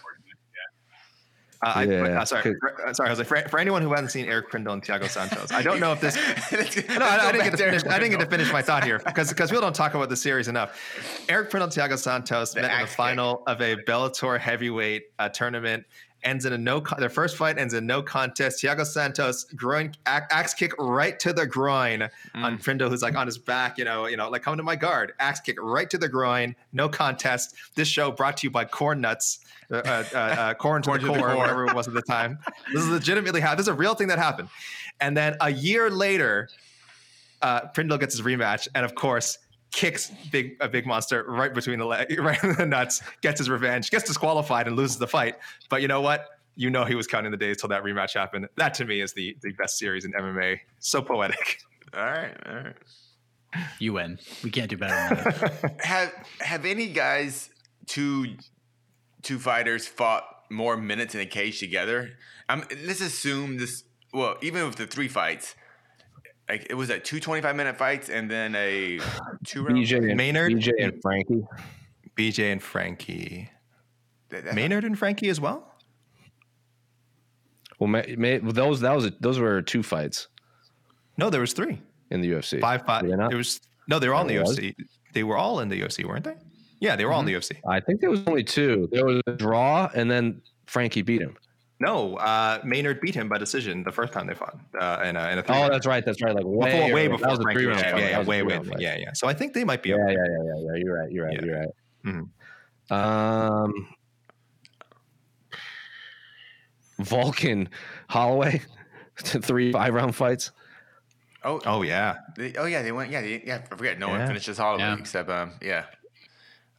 F: Uh, I,
G: Yeah.
F: uh, sorry, for, uh, sorry, Jose. For, for anyone who hasn't seen Eric Prindle and Thiago Santos, I don't know if this. No, I, I didn't get to finish. I didn't get to finish my thought here because because people don't talk about the series enough. Eric Prindle, and Thiago Santos met in the
D: axe kick.
F: final of a Bellator heavyweight uh, tournament. Ends in a no. Con- their first fight ends in no contest. Thiago Santos groin axe kick right to the groin on Prindle, who's like on his back. You know, you know, like come to my guard. Axe kick right to the groin. No contest. This show brought to you by Corn Nuts. Uh, uh, uh, uh, corn to
D: Corn
F: the
D: to the
F: core,
D: core.
F: whatever it was at the time. This is legitimately happened. This is a real thing that happened. And then a year later, uh, Prindle gets his rematch, and of course, kicks big a big monster right between the leg, right in the nuts, gets his revenge, gets disqualified, and loses the fight. But you know what? You know he was counting the days till that rematch happened. That to me is the the best series in MMA. So poetic.
D: All right, all right.
E: You win. We can't do better than that.
D: Have have any guys two two fighters fought more minutes in a cage together? Um, let's assume this. Well, even with the three fights, like it was at two 25 minute fights and then a two round.
G: BJ and
F: Maynard?
G: BJ and Frankie.
F: BJ and Frankie.
D: That- that-
F: Maynard and Frankie as well.
G: Well, ma- ma- those that was a, those were two fights
F: No, there was three.
G: in the UFC.
F: Five five.
G: Were they not?
F: There was no. They were all in the
G: There was?
F: UFC. They were all in the UFC, weren't they? Yeah, they were all in the mm-hmm. UFC.
G: I think there was only two. There was a draw, and then Frankie beat him.
F: No, uh, Maynard beat him by decision the first time they fought uh, in a, in a three.
G: Oh, that's right. That's right. Like way,
F: before, way
G: early.
F: before
G: That was a three round
F: Yeah, yeah, yeah, way, way,
G: three-round
F: yeah, yeah. So I think they might be.
G: Yeah,
F: up
G: yeah, yeah, yeah, yeah. You're right. You're right.
F: Yeah.
G: You're right.
F: Mhm.
G: Um, Volk and Holloway, three five round fights.
D: Oh,
F: Oh yeah.
D: they, oh yeah, they went. Yeah, they, yeah. I forget. No one
F: Yeah.
D: finishes Holloway
E: Yeah.
D: except um, yeah.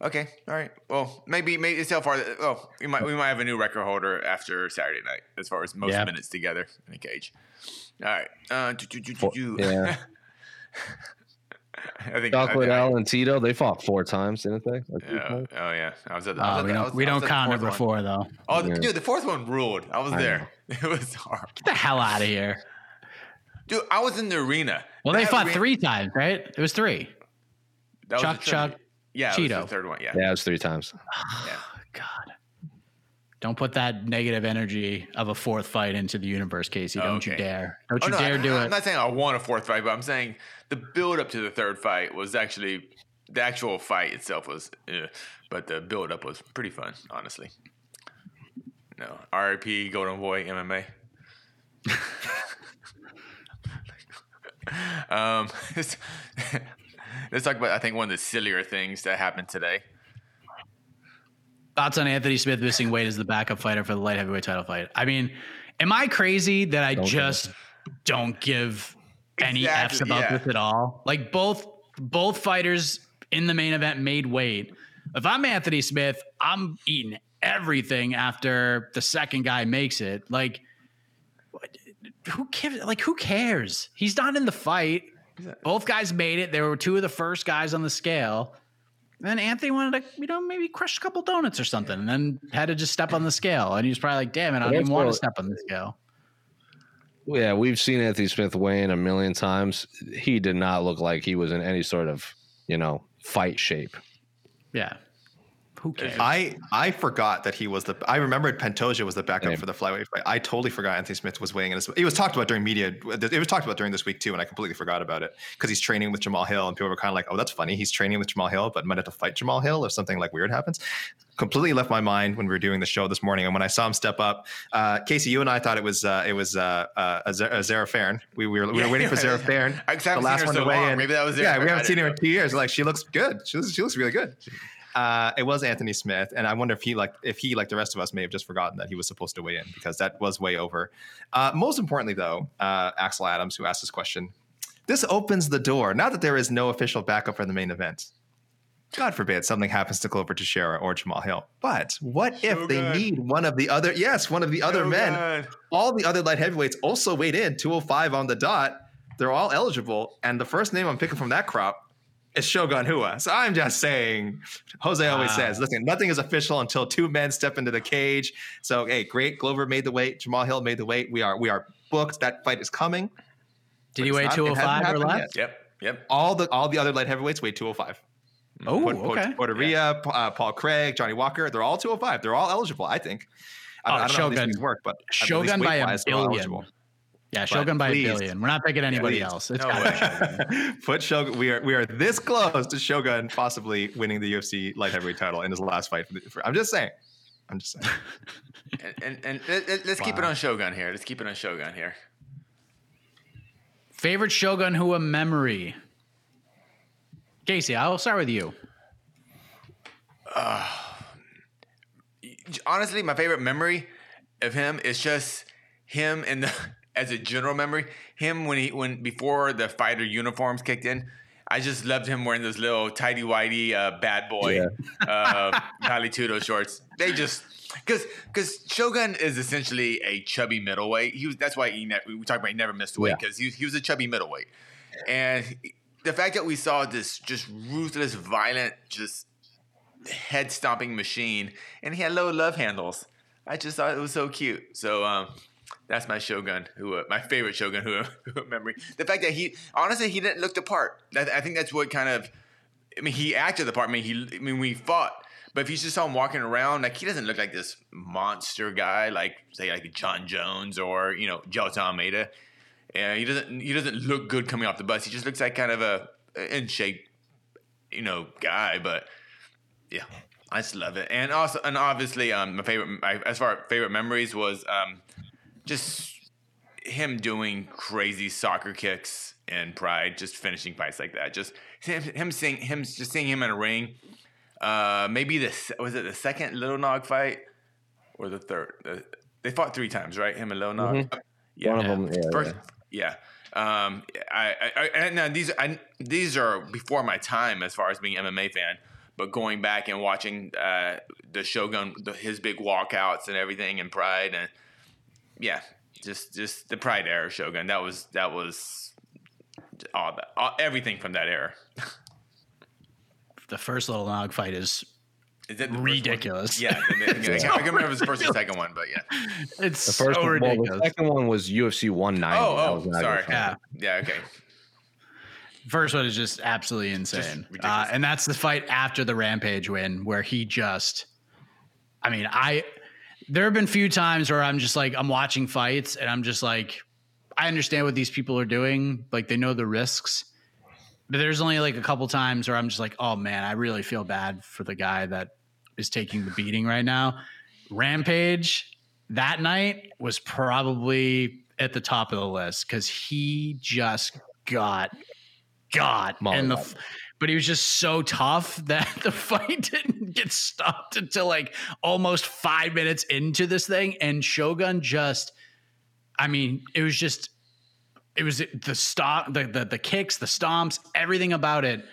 D: Okay, all right. Well, maybe maybe so far. Oh, we might we might have a new record holder after Saturday night as far as most
E: Yeah.
D: minutes together in a cage. All right. Uh, do, do, do, do, do.
G: yeah.
D: I think.
G: Doc
D: I- I-
G: Liddell and Tito, they fought four times, didn't they? Or three
D: Yeah. Oh yeah. I was at. The, I was
E: Uh,
D: at
E: we
D: the- I
E: don't
D: was-
E: we
D: I was
E: don't count
D: fourth
E: number four though.
D: Oh,
G: Yeah.
D: dude, the fourth one ruled. I was
G: I
D: there. It was hard.
E: Get the hell out of here.
D: Dude, I was in the arena.
E: Well, they fought
D: arena-
E: three times, right? It was three.
D: that
E: Chuck,
D: the
E: Chuck,
D: Yeah, it was
E: Cheeto.
D: the third one. Yeah.
G: Yeah, it was three times.
E: God. Don't put that negative energy of a fourth fight into the universe, Casey. Don't you dare. Don't
D: Oh,
E: you
D: no,
E: dare
D: I,
E: do
D: I'm
E: it.
D: not saying I won a fourth fight, but I'm saying the build up to the third fight was actually the actual fight itself was, uh, but the build up was pretty fun, honestly. No, RIP Golden Boy MMA. um, let's, let's talk about I think one of the sillier things that happened today.
E: Thoughts on Anthony Smith missing weight as the backup fighter for the light heavyweight title fight? I mean, am I crazy that I just don't give any
D: Exactly,
E: f's about
D: yeah.
E: this at all? Like both both fighters in the main event made weight. If I'm Anthony Smith, I'm eating everything after the second guy makes it. Like, who cares? Like, who cares? He's not in the fight. Both guys made it. They were two of the first guys on the scale. And then Anthony wanted to, you know, maybe crush a couple donuts or something, and then had to just step on the scale. And he was probably like, "Damn it, I don't even want to step on the scale."
G: Yeah, we've seen Anthony Smith weigh in a million times. He did not look like he was in any sort of, you know, fight shape.
E: Yeah, who cares?
F: I I forgot that he was the. I remembered Pantoja was the backup
G: Same.
F: for the flyweight fight. I totally forgot Anthony Smith was weighing in. His, it was talked about during media. It was talked about during this week too, and I completely forgot about it because he's training with Jamahal Hill, and people were kind of like, "Oh, that's funny. He's training with Jamahal Hill, but might have to fight Jamahal Hill if something like weird happens." Completely left my mind when we were doing the show this morning, and when I saw him step up, uh, Casey, you and I thought it was uh, it was uh, uh, a, Zer- a Zarah Fairn. We, we were we were
D: Yeah,
F: waiting for
D: yeah.
F: Zara
D: Fairn,
F: the last one
D: so
F: to weigh
D: long.
F: in.
D: Maybe that was Zara
F: yeah, we haven't
D: I
F: seen her in two years. Like she looks good. She looks, she looks really good. Uh, it was Anthony Smith, and I wonder if he like if he like the rest of us may have just forgotten that he was supposed to weigh in because that was way over. Uh, most importantly, though, uh, Axel Adams, who asked this question, this opens the door. Now that there is no official backup for the main event, God forbid something happens to Glover Teixeira or Jamahal Hill. But what if they need one of the other? Yes, one of the other
D: Oh,
F: men
D: God.
F: all the other light heavyweights also weighed in 205 on the dot. They're all eligible. And the first name I'm picking from that crop is Shogun Rua. So I'm just saying, Jose always
E: Wow.
F: says, listen, nothing is official until two men step into the cage. So hey, great. Glover made the weight. Jamahal Hill made the weight. We are we are booked. That fight is coming.
E: Did he weigh
F: it's
E: two hundred five
F: hasn't
E: or less?
F: yet.
D: Yep. Yep.
F: All the all the other light heavyweights weigh 205.
E: Oh,
F: Pot- Pot-
E: okay.
F: Potieria, Pa- uh, Paul Craig, Johnny Walker, they're all 205. They're all eligible, I think. I,
E: Oh,
F: I don't know how these things work, but
E: Shogun by a
F: weight-wise, they're all
E: billion.
F: Eligible.
E: Yeah, Shogun by
F: please.
E: a billion. We're not picking anybody
F: please.
E: else. It's
D: No way.
E: Shogun.
F: Put Shogun. We are we are this close to Shogun possibly winning the UFC light heavyweight title in his last fight. For the, for, I'm just saying. I'm just saying.
D: And, and, and let, let- let's keep it on Shogun here. Let's keep it on Shogun here.
E: Favorite Shogun Rua memory? Casey, I'll start with you. Ah.
D: honestly, my favorite memory of him is just him in the as a general memory. Him when he when before the fighter uniforms kicked in. I just loved him wearing those little tidy whitey uh, bad boy uh, Vale Tudo shorts. They just because because Shogun is essentially a chubby middleweight. He was that's why he ne- we talked about he never missed weight because he, he was a chubby middleweight, and the fact that we saw this just ruthless, violent, just head stomping machine, and he had low love handles. I just thought it was so cute. So um, that's my Shogun, who uh, my favorite Shogun, who, who memory. The fact that he honestly he didn't look the part. I, I think that's what kind of. I mean, he acted the part. I mean, he. I mean, we fought. But if you just saw him walking around, like he doesn't look like this monster guy, like say like Jon Jones or you know Jota Almeida. Yeah, he doesn't. He doesn't look good coming off the bus. He just looks like kind of a in shape, you know, guy. But yeah, I just love it. And also, and obviously, um, my favorite, my, as far as favorite memories was um, just him doing crazy soccer kicks and pride, just finishing fights like that. Just him, him seeing him, just seeing him in a ring. Uh, maybe this was it the second Little Nog fight or the third? Uh, they fought three times, right? Him and Little Nog.
G: Mhm.
D: Yeah.
G: One of them, yeah,
D: First, yeah. Um, I, I, I and now these I, these are before my time as far as being MMA fan, but going back and watching uh, the Shogun, the, his big walkouts and everything, and Pride, and yeah, just just the Pride era Shogun. That was that was all that all, everything from that era.
E: The first little nog fight is
D: Is that the first one?
E: ridiculous.
D: Yeah, the- the- I can't I can't remember if it was the first or second one, but yeah.
E: It's
G: The first
E: so
G: one, well,
E: ridiculous.
G: the second one was UFC 190. That
D: Oh,
G: was
D: oh, sorry.
E: Yeah.
D: Yeah, okay.
E: First one is just absolutely insane.
D: ridiculous.
E: uh, and that's the fight after the Rampage win where he just, I mean, I, there have been few times where I'm just like, I'm watching fights and I'm just like, I understand what these people are doing. Like they know the risks. But there's only like a couple times where I'm just like, oh man, I really feel bad for the guy that is taking the beating right now. Rampage that night was probably at the top of the list because he just got got and the. But he was just so tough that the fight didn't get stopped until like almost five minutes into this thing. And shogun just i mean it was just it was the stop the, the the kicks the stomps everything about it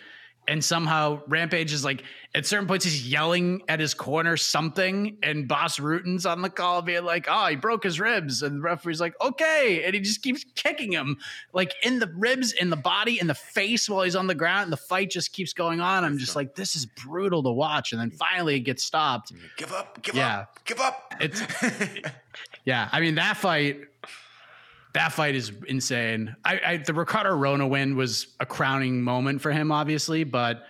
E: and somehow rampage is like at certain points he's yelling at his corner something and Bas Rutten's on the call being like oh he broke his ribs and the referee's like okay and he just keeps kicking him like in the ribs in the body in the face while he's on the ground and the fight just keeps going on i'm just like this is brutal to watch and then finally it gets stopped
D: Give up, give
E: Yeah.
D: up, give up.
E: It's- yeah, I mean that fight. That fight is insane. I, I the Ricardo Arona win was a crowning moment for him, obviously, but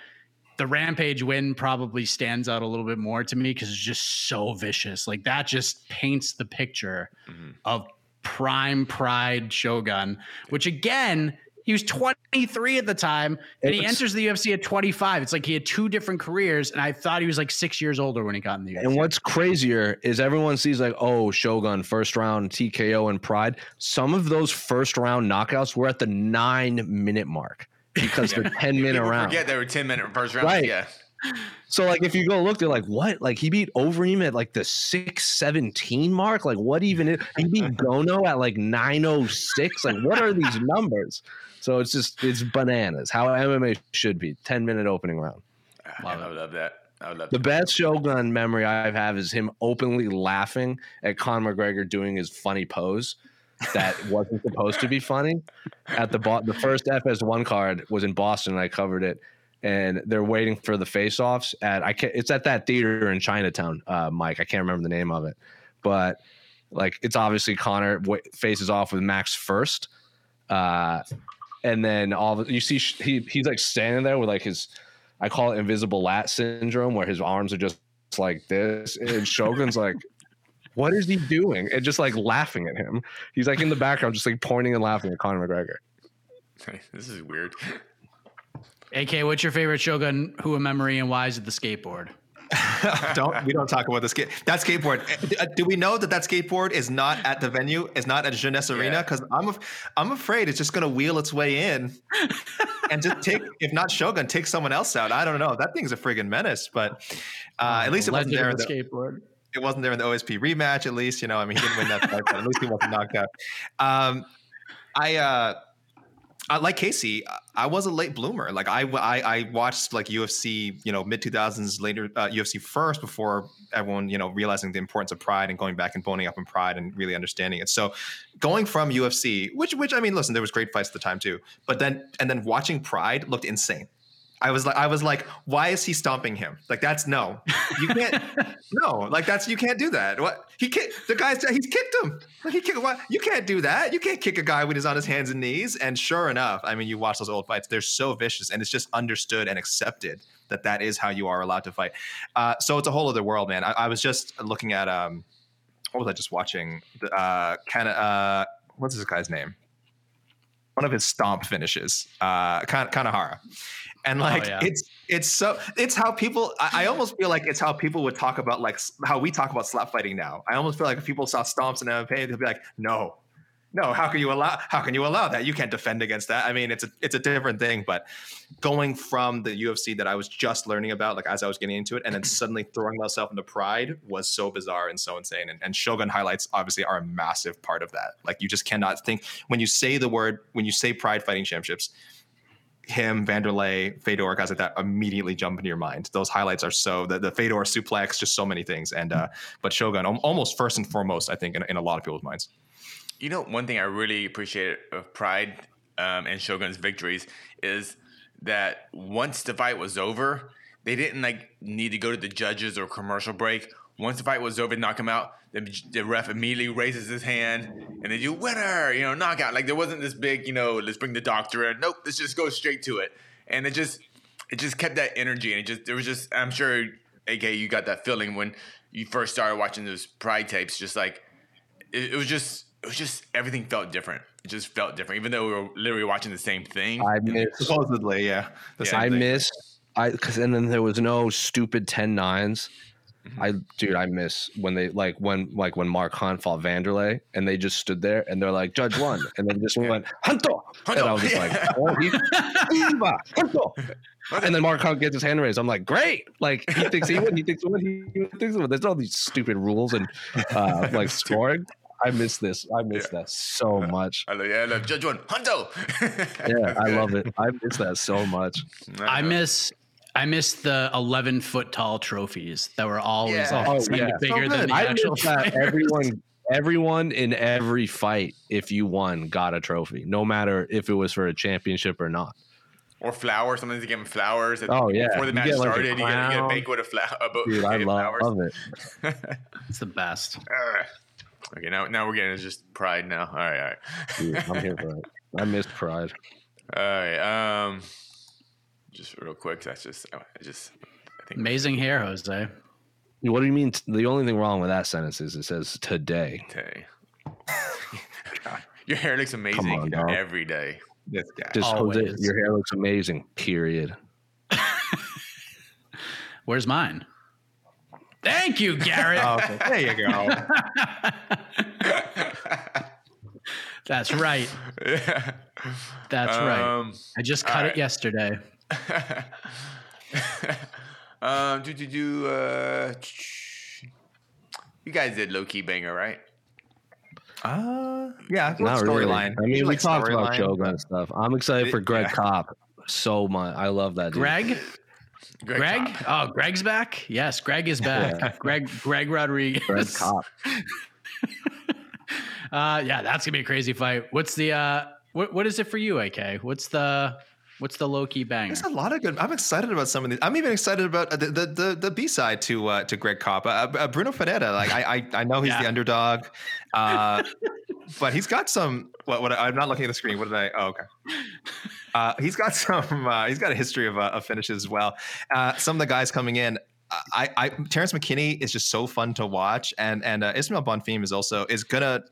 E: the Rampage win probably stands out a little bit more to me because it's just so vicious. Like that just paints the picture mm-hmm. of prime pride Shogun, which again. He was 23 at the time, and he enters the UFC at 25. It's like he had two different careers, and I thought he was like six years older when he got in the UFC.
G: And what's crazier is everyone sees like, oh, Shogun first round TKO and Pride. Some of those first round knockouts were at the nine minute mark because they're ten minute
D: People
G: rounds.
D: Forget they were ten minute first round.
G: Right.
D: Yeah.
G: So like, if you go look, they're like, what? Like he beat Overeem at like the six seventeen mark. Like what even? Is, he beat Gono at like nine oh six. Like what are these numbers? So it's just it's bananas. How MMA should be. Ten minute opening round.
D: I would love that. I would love
G: that.
D: The
G: best Shogun memory I have is him openly laughing at Conor McGregor doing his funny pose that wasn't supposed to be funny. At the bo- the first FS1 card was in Boston, and I covered it. And they're waiting for the face-offs at I can't. It's at that theater in Chinatown, uh, Mike. I can't remember the name of it, but like it's obviously Conor w- faces off with Max first, uh, and then all of, you see he he's like standing there with like his I call it invisible lat syndrome, where his arms are just like this, and Shogun's like, "What is he doing?" And just like laughing at him. He's like in the background, just like pointing and laughing at Conor McGregor.
D: this is weird.
E: AK, what's your favorite Shogun Rua memory and why is it the skateboard?
F: don't we don't talk about the skate that skateboard. Uh, Do we know that that skateboard is not at the venue? Is not at Jeunesse Arena?
D: Yeah.
F: Because I'm I'm afraid it's just going to wheel its way in and just take if not Shogun, take someone else out. I don't know. That thing's a friggin' menace. But uh, at least it wasn't there.
E: of
F: in
E: the
F: the-
E: skateboard.
F: it wasn't there in the OSP rematch. At least you know. I mean, he didn't win that fight, but at least he wasn't knocked out. Um, I uh, like Casey, I was a late bloomer. Like I, I, I watched like UFC, you know, mid two thousands, later uh, UFC first before everyone, you know, realizing the importance of Pride and going back and boning up in Pride and really understanding it. So going from UFC, which, which I mean, listen, there was great fights at the time too, but then and then watching Pride looked insane. I was like, I was like, why is he stomping him? Like that's no, you can't, no, like that's you can't do that. What he kicked the guy's he's kicked him. Like he kicked. What you can't do that. You can't kick a guy when he's on his hands and knees. And sure enough, I mean, you watch those old fights; they're so vicious, and it's just understood and accepted that that is how you are allowed to fight. Uh, so it's a whole other world, man. I, I, was just looking at um, what was I just watching? Uh, kind of uh, what's this guy's name? One of his stomp finishes, uh, Kanehara and oh, like oh, yeah. it's it's so it's how people I, I, almost feel like it's how people would talk about like how we talk about slap fighting now. I almost feel like if people saw stomps and mma they'd be like no. No how can you allow how can you allow that? You can't defend against that. I mean it's a it's a different thing but going from the ufc that i was just learning about like as i was getting into it and then suddenly throwing myself into pride was so bizarre and so insane. And, and shogun highlights obviously are a massive part of that. Like you just cannot think when you say the word when you say pride fighting championships him, Wanderlei, Fedor, guys like that immediately jump into your mind. Those highlights are so the, the Fedor suplex, just so many things. And uh, but Shogun almost first and foremost, I think, in, in, a lot of people's minds.
D: You know, one thing I really appreciate of Pride um, and Shogun's victories is that once the fight was over, they didn't like need to go to the judges or commercial break. Once the fight was over, and knock him out. The, the ref immediately raises his hand and they do winner, you know, knockout. Like there wasn't this big, you know, let's bring the doctor in. Nope, let's just go straight to it. And it just, it just kept that energy. And it just, there was just, I'm sure, AK, you got that feeling when you first started watching those Pride tapes. Just like it, it was just, it was just everything felt different. It just felt different, even though we were literally watching the same thing.
G: I miss
F: supposedly, yeah.
G: yeah I thing. miss I because and then there was no stupid 10 nines. Mm-hmm. I dude, I miss when they like when like when Mark Hunt fought Wanderlei and they just stood there and they're like Judge one and then just went Hunto and I was just like oh, he's, Hunto. And then Mark Hunt gets his hand raised. I'm like, great! Like he thinks he won. He thinks he won. He, he thinks he won. There's all these stupid rules and uh, like scoring. I miss this. I miss yeah. that so much.
D: I love, yeah, I love Judge One, Hunto.
G: yeah, I love it. I miss that so much.
E: I miss I missed the 11 foot tall trophies that were always
G: yeah. oh, yeah. bigger so than the I actual. That everyone, everyone in every fight, if you won, got a trophy, no matter if it was for a championship or not.
D: Or flowers. Sometimes you give them flowers.
G: Oh yeah.
D: Before the match started, like you, get, you, get, a banquet of flowers.
G: Dude, I love, love, it.
E: it's the best.
D: Okay, now now we're getting just pride now. All right, all right.
G: Dude, I'm here for it. I missed pride.
D: All right. Um just real quick. That's just, I just,
E: I think amazing hair, Jose.
G: What do you mean? The only thing wrong with that sentence is it says today.
D: Today. God, your hair looks amazing on, every day.
G: This guy. Just Jose, your hair looks amazing. Period.
E: Where's mine? Thank you, Garrett.
F: oh, okay. There you go.
E: That's right. Yeah. That's um, right. I just cut right. it yesterday.
D: um, do do do. Uh, you guys did low key banger, right?
F: Uh, yeah,
G: not storyline. Really. I mean, we like talked about Shogun and stuff. I'm excited for Greg yeah. Kopp so much. I love that. Dude.
E: Greg. Greg, Greg? oh, Greg's back. Yes, Greg is back. Yeah. Greg, Greg Rodrigues.
G: Greg Kopp.
E: uh, yeah, that's gonna be a crazy fight. What's the uh, what what is it for you, AK? What's the What's the low key banger?
F: There's a lot of good. I'm excited about some of these. I'm even excited about the the the, the B side to uh, to Greg Kopp, uh, uh, Brunno Ferreira. Like I I, I know he's yeah. the underdog, uh, but he's got some. What, what I'm not looking at the screen. What did I? Oh, okay. Uh, he's got some. Uh, he's got a history of, of finishes as well. some of the guys coming in. I, I Terrence McKinney is just so fun to watch, and and Ismael Bonfim is also is gonna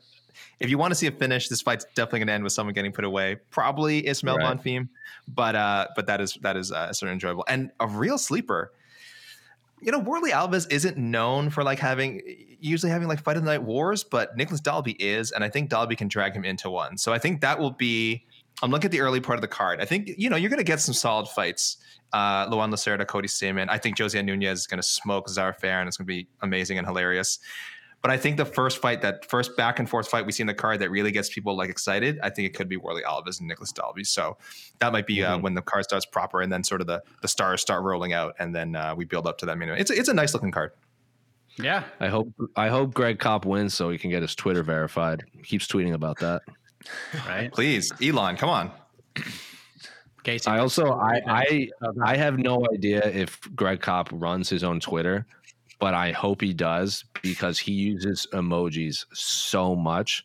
F: if you want to see a finish, this fight's definitely going to end with someone getting put away. Probably Ismael right. Bonfim, but uh, but that is that is uh, sort of enjoyable and a real sleeper. You know, Warlley Alves isn't known for like having usually having like fight of the night wars, but Nicholas Dalby is, and I think Dalby can drag him into one. So I think that will be. I'm looking at the early part of the card. I think you know you're going to get some solid fights. Uh, Luan Lacerda, Cody Stamann. I think Josiane Nunes is going to smoke Zarah Fairn, and it's going to be amazing and hilarious. But I think the first fight, that first back and forth fight we see in the card that really gets people like excited, I think it could be Warlley Alves and Nicholas Dalby. So that might be uh,
G: Mhm.
F: when the card starts proper, and then sort of the the stars start rolling out, and then uh, we build up to that minimum. It's a, it's a nice looking card.
E: Yeah.
G: I hope I hope Greg Kopp wins so he can get his Twitter verified. He keeps tweeting about that.
E: Right.
F: Please, Elon, come on.
E: Casey.
G: I also I I I have no idea if Greg Kopp runs his own Twitter, but I hope he does because he uses emojis so much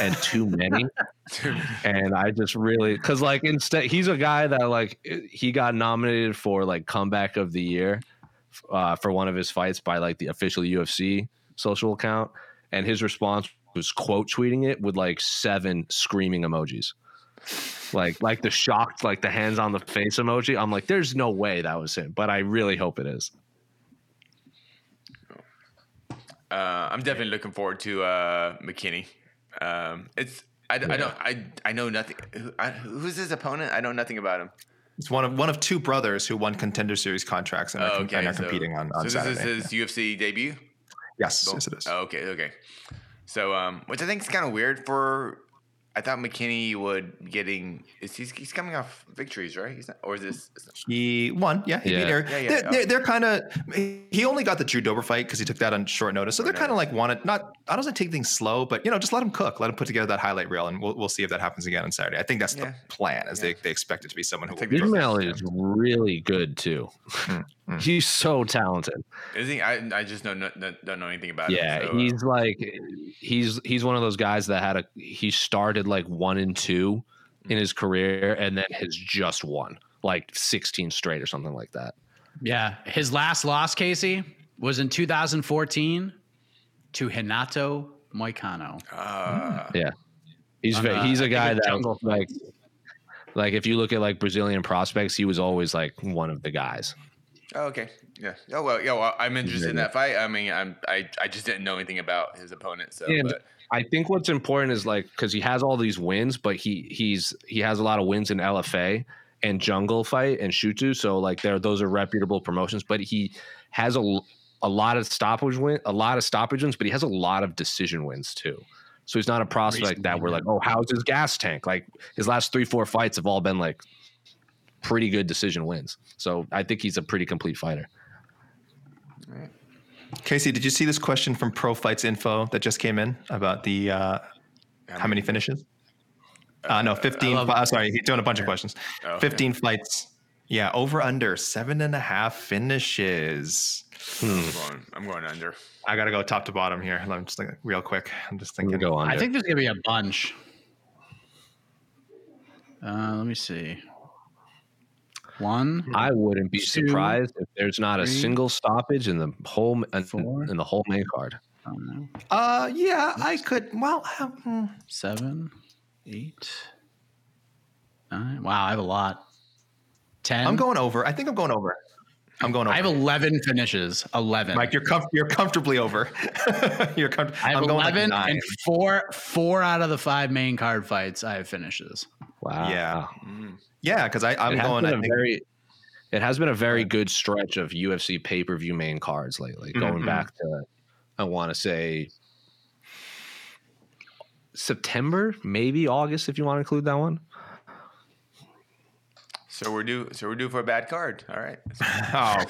G: and too many. and I just really because like instead he's a guy that like he got nominated for like comeback of the year uh, for one of his fights by like the official UFC social account, and his response was quote tweeting it with like seven screaming emojis. Like like the shocked like the hands on the face emoji. I'm like there's no way that was him but i really hope it is
D: Uh, I'm definitely looking forward to uh, McKinney. Um, it's I, I don't I I know nothing. Who, I, who's his opponent? I know nothing about him.
F: It's one of one of two brothers who won contender series contracts and are,
D: Oh, okay,
F: and are
D: so-
F: competing on, on
D: so
F: Saturday.
D: this is his UFC debut.
F: yes, yes, it is.
D: Oh, okay, okay. So, um, which I think is kind of weird for. I thought McKinney would getting is he's, he's coming off victories, right? He's not, or is this?
F: He won. Yeah, he
G: Yeah.
F: beat Eric.
D: Yeah, yeah,
F: they're,
D: yeah.
F: they're, they're kind of. He only got the Drew Dober fight because he took that on short notice. So they're kind of like wanted not. I don't want to take things slow, but you know, just let him cook. Let him put together that highlight reel, and we'll, we'll see if that happens again on Saturday. I think that's
D: Yeah.
F: the plan. As they, they expect it to be someone who.
D: think
F: Will
D: they-
G: Ismael is really good too hmm.
F: Mm.
G: he's so talented
D: Is he? I, I just know no, no- don't know anything about
G: yeah
D: him. so, uh,
G: he's like he's he's one of those guys that had a he started like one and two in his career and then has just won like 16 straight or something like that
E: Yeah. His last loss, Casey, was in 2014 to Renato Moicano.
D: uh,
G: Yeah, he's
E: On,
G: ve-
E: uh,
G: he's
E: I
G: a
E: think
G: guy that
E: Jungle
G: like like if you look at like Brazilian prospects, he was always like one of the guys.
D: Oh, okay. Yeah. Oh well. Yeah. Well, I'm interested in that fight. I mean, I'm I, I just didn't know anything about his opponent. So,
G: And
D: but
G: I think what's important is like because he has all these wins, but he he's he has a lot of wins in LFA and Jungle Fight and Shooto. So like there, those are reputable promotions. But he has a a lot of stoppage win, a lot of stoppage wins, but he has a lot of decision wins too. So he's not a prospect like that we're like, oh, how's his gas tank? Like his last three, four fights have all been like pretty good decision wins. So I think he's a pretty complete fighter.
F: Casey, did you see this question from Pro Fights Info that just came in about the uh, how many finishes? Uh, no, 15.
E: love-
F: fi- sorry, he's doing a bunch of questions.
D: Oh,
F: 15 fights. Yeah, over under seven and a half finishes.
D: I'm going, I'm going under.
F: I got to go top to bottom here. Let me just think real quick. I'm just thinking.
G: go on.
E: I think there's going to be a bunch. Uh, let me see. One.
G: I wouldn't be
E: Two,
G: surprised if there's not a single stoppage in the whole in,
E: four.
G: in the whole main card.
E: I don't know,
F: Uh, yeah, I could. Well, uh, hmm.
E: seven, eight, nine. Wow, I have a lot. Ten.
F: I'm going over. I think I'm going over. I'm going over.
E: I have 11 finishes. 11.
F: Mike, you're comf- you're comfortably over. you're com-
E: I have
F: I'm going like
E: 11
F: nine.
E: and four four out of the five main card fights I have finishes.
G: Wow.
F: Yeah, yeah, because I'm
G: it
F: going.
G: been
F: I
G: a
F: think,
G: very it has been a very good stretch of UFC pay per view main cards lately. Going
F: Mhm.
G: back to I want to say September, maybe August, if you want to include that one.
D: So we're due. So we're due for a bad card. All right.
F: oh,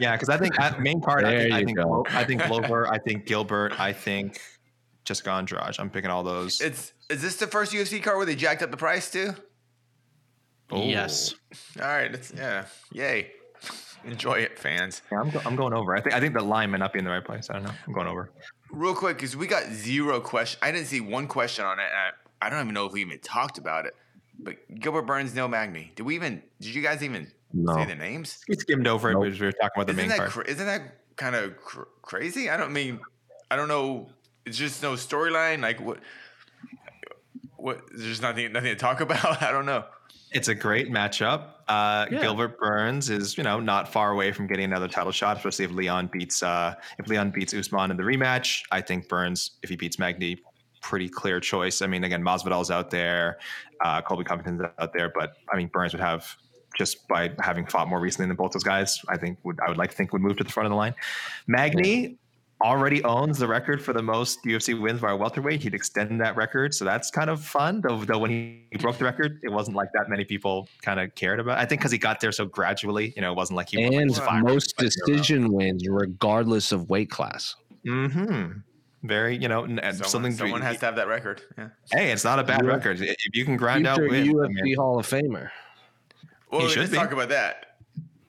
F: yeah, because I think at main card. I
G: There
F: think, I
G: you
F: think,
G: go.
F: I think Glover. I think Gilbert. I think Jessica Andrade. I'm picking all those.
D: It's is this the first UFC card where they jacked up the price too?
F: Oh.
E: Yes.
D: All right. It's yeah. Yay. Enjoy it, fans.
F: Yeah, I'm, go- I'm going over. I think I think the line might not be in the right place. I don't know. I'm going over.
D: Real quick, because we got zero question. I didn't see one question on it. And I, I don't even know if we even talked about it. But Gilbert Burns, Neil Magny. Did we even? Did you guys even
G: No.
D: say the names?
F: We skimmed over
G: Nope.
F: it because we were talking about the
D: Isn't
F: main
D: that
F: card.
D: isn't that kind of cr- crazy? I don't mean. I don't know. It's just no storyline. Like what? What? There's nothing. Nothing to talk about. I don't know.
F: It's a great matchup. Uh,
G: Yeah.
F: Gilbert Burns is, you know, not far away from getting another title shot, especially if Leon beats uh, if Leon beats Usman in the rematch. I think Burns, if he beats Magny, pretty clear choice. I mean, again, Masvidal's out there, uh, Colby Covington's out there, but I mean, Burns would have just by having fought more recently than both those guys. I think would I would like to think would move to the front of the line. Magny. already owns the record for the most UFC wins by a welterweight. He'd extend that record, so that's kind of fun. Though, though when he broke the record, it wasn't like that many people kind of cared about. It. I think because he got there so gradually, you know, it wasn't like he
G: and
F: won, like,
G: most decision wins, regardless of weight class.
F: Mm-hmm. Very, you know, and
D: Someone,
F: something.
D: someone has to have that record. Yeah.
F: Hey, it's not a bad
G: Yeah.
F: record if you can grind out
G: Future
F: wins. I
G: UFC
F: mean,
G: Hall of Famer.
D: Well,
F: He
D: let's
F: should be.
D: talk about that.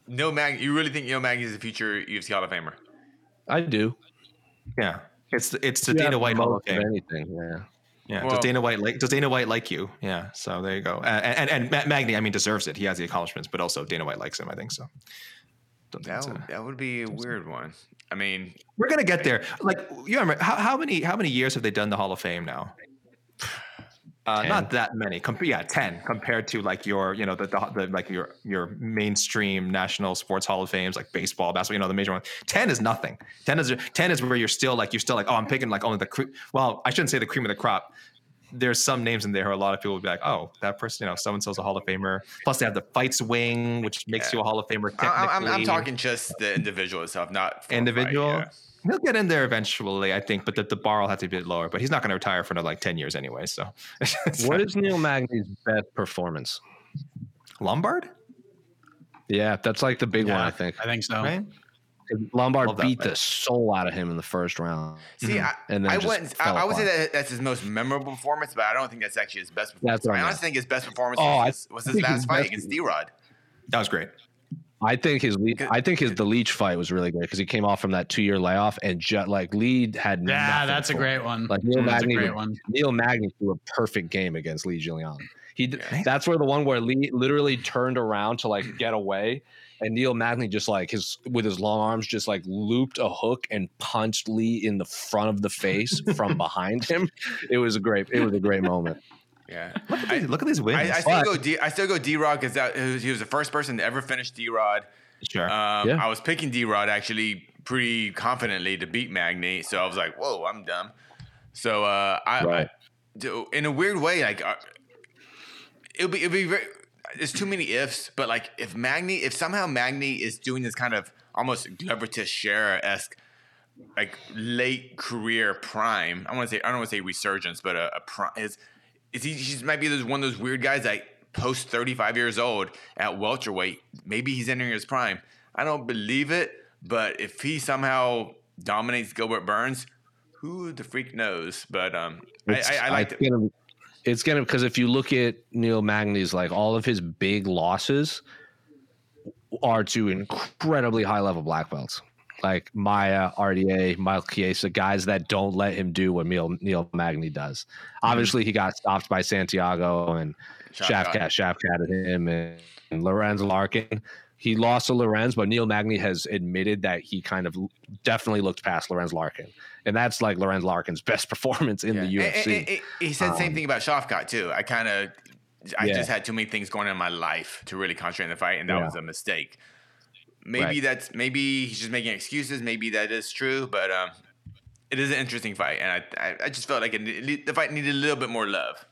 D: No Mag, you really think Neil Magny is a future UFC Hall of Famer?
G: I do.
F: yeah, it's it's the
G: You
F: Dana White Hall of Fame.
G: anything. Yeah.
F: Yeah,
D: Well-
F: does Dana White like does Dana White like you? Yeah, so there you go. Uh, and and, and Magny, I mean, deserves it. He has the accomplishments, but also Dana White likes him. I think so. Don't think
D: That
F: a-
D: that would be a weird one. I mean,
F: We're gonna get there. Like you remember how, how many how many years have they done the Hall of Fame now? Uh, not that many. Com- yeah, ten compared to like your you know the, the, the like your your mainstream national sports Hall of Fames like baseball, basketball. You know the major one. Ten is nothing. Ten is ten is where you're still like you're still like oh I'm picking like only the cre- well I shouldn't say the cream of the crop. There's some names in there who a lot of people would be like, oh, that person, you know, so and so's a Hall of Famer. Plus, they have the fights wing, which makes you a Hall of Famer.
D: I, I'm, I'm talking just the individual itself, not for a fight,
F: individual.
D: yeah.
F: He'll get in there eventually, I think, but the, the bar will have to be a bit lower. But he's not going to retire for another like ten years anyway. So,
G: What is Neil Magny's best performance?
F: Lombard?
G: Yeah, that's like the big one, I think.
E: I think so.
F: Right?
G: Lombard
F: Love
G: beat
F: fight.
G: the soul out of him in the first round.
D: See, mm-hmm. I,
G: And then
D: I wouldn't. I, I would say that that's his most memorable performance, but I don't think that's actually his best performance.
G: That's what
D: I
G: I
D: honestly think his best performance
G: Oh,
D: was, his, was his
G: think his
D: last fight against D-Rod.
F: That was great.
G: I think his I think his the Leech fight was really good because he came off from that two year layoff and just like lead had
E: Yeah, that's a great one.
G: Like Neil mm,
E: That's a
G: Magny,
E: great one.
G: Neil Magny threw a perfect game against Li Jingliang. He
D: Yeah.
G: that's where the one where Lee literally turned around to like get away, and Neil Magny just like his with his long arms just like looped a hook and punched Lee in the front of the face from behind him. It was a great it was a great moment.
D: Yeah,
F: Look at, these, look at these wins.
D: I, I still
G: But-
D: go. D, I still go D-Rod because that he was, he was the first person to ever finish D-Rod.
F: sure.
D: Um,
G: Yeah.
D: I was picking D-Rod actually pretty confidently to beat Magny, so I was like, "Whoa, I'm dumb." So uh, I,
G: Right.
D: I- in a weird way, like uh, it'll be it'll be very. There's too many ifs, but like if Magny, if somehow Magny is doing this kind of almost Glover Teixeira esque, like late career prime. I want to say I don't want to say resurgence, but a, a prime is is he just might be those one of those weird guys that post 35 years old at welterweight. Maybe he's entering his prime. I don't believe it, but if he somehow dominates Gilbert Burns, who the freak knows? But um, I, I, I like
G: it's gonna, it's gonna because if you look at Neil Magny's like all of his big losses are to incredibly high level black belts. Like Maia, RDA, Michael Chiesa, guys that don't let him do what Neil, Neil Magny does. Obviously, he got stopped by Santiago and
D: Shavkat.
G: Shavkat, Shavkat him and, and Lorenz Larkin. He lost to Lorenz, but Neil Magny has admitted that he kind of definitely looked past Lorenz Larkin. And that's like Lorenz Larkin's best performance in the
D: Yeah.
G: UFC.
D: And- and- and he said the same
G: Um,
D: thing about Shavkat too. I kind of, I
G: Yeah.
D: just had too many things going on in my life to really concentrate on the fight, and that
G: Yeah.
D: was a mistake. Maybe
G: Right.
D: that's maybe he's just making excuses. Maybe that is true, but um, it is an interesting fight, and I, I, I just felt like it, the fight needed a little bit more love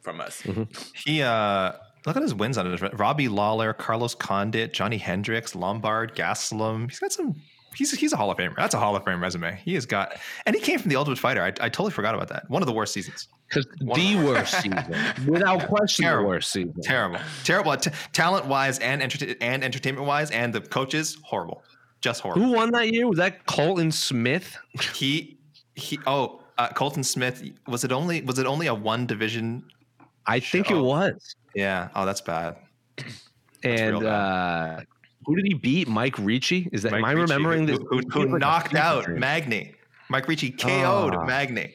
D: from us.
G: Mm-hmm.
F: he uh look at his wins on it. Robbie Lawler, Carlos Condit, Johny Hendricks, Lombard, Gastelum. He's got some. He's he's a Hall of Famer. That's a Hall of Fame resume. He has got, and he came from the Ultimate Fighter. I, I totally forgot about that. One of the worst seasons.
G: Because the worst season, without question, the
F: Terrible.
G: worst season.
F: Terrible, terrible. T- talent wise and enter- and entertainment wise, and the coaches horrible, just horrible.
G: Who won that year? Was that Colton Smith?
F: He he. Oh, uh, Colton Smith. Was it only was it only a one division?
G: I think it
F: Oh.
G: was.
F: Yeah. Oh, that's bad.
G: And
F: real
G: uh, who did he beat? Mike Ricci? Is that?
F: Mike
G: am I
F: Ricci,
G: remembering
F: who,
G: this?
F: Who,
G: He
F: who
G: was like
F: knocked out
G: dream.
F: Magny? Mike Ricci KO'd
G: Ah.
F: Magny.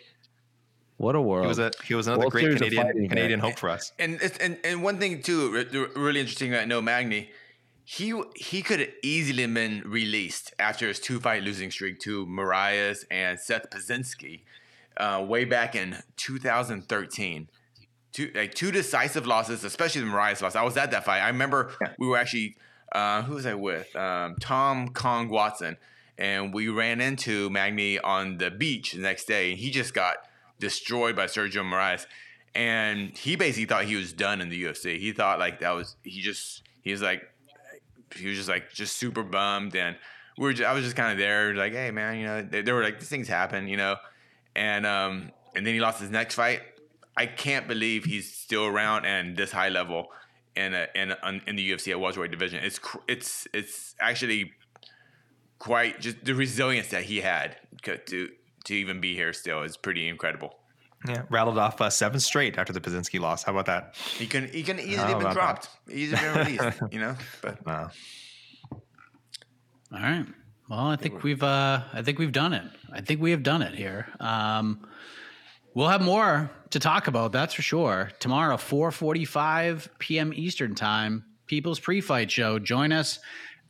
G: What a world!
F: He was a he was another
G: World
F: great Canadian Canadian hope for us.
D: And it's, and and one thing too, really interesting. I know Magny, he he could have easily been released after his two fight losing streak to Moraes and Seth Baczynski, uh, way back in 2013. Two like two decisive losses, especially the Moraes loss. I was at that fight. I remember we were actually uh, who was I with? Um, Tom Kong Watson, and we ran into Magny on the beach the next day, and he just got destroyed by Sergio Moraes. And he basically thought he was done in the UFC. He thought like that was he just he was like he was just like just super bummed and we were. Just, I was just kind of there, like, hey man, you know, they, they were like, these things happen, you know, and um, and then he lost his next fight. I can't believe he's still around and this high level in a, in a, in the UFC at welterweight division. It's it's it's actually quite just the resilience that he had to to even be here still is pretty incredible.
F: Yeah, rattled off uh, seven straight after the Baczynski loss. How about that?
D: He can he can easily been dropped, that? easily been released, you know. But
F: wow.
E: All right. Well, I think we've uh, I think we've done it. I think we have done it here. Um, we'll have more to talk about. That's for sure. Tomorrow, 4:45 p.m. Eastern time, People's Pre-Fight Show. Join us.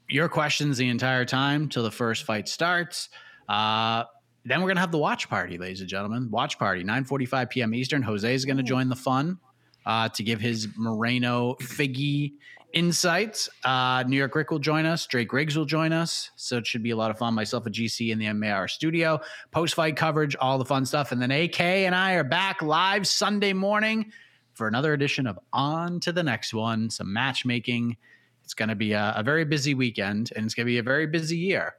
E: Your questions the entire time till the first fight starts. Uh, then we're gonna have the watch party, ladies and gentlemen. Watch party, 9:45 p.m. Eastern. Jose is gonna join the fun uh, to give his Moreno Figgy insights. Uh, New York Rick will join us. Drake Riggs will join us. So it should be a lot of fun. Myself and GC in the MAR studio, post fight coverage, all the fun stuff. And then AK and I are back live Sunday morning for another edition of On to the Next One, some matchmaking. It's going to be a, a very busy weekend and it's going to be a very busy year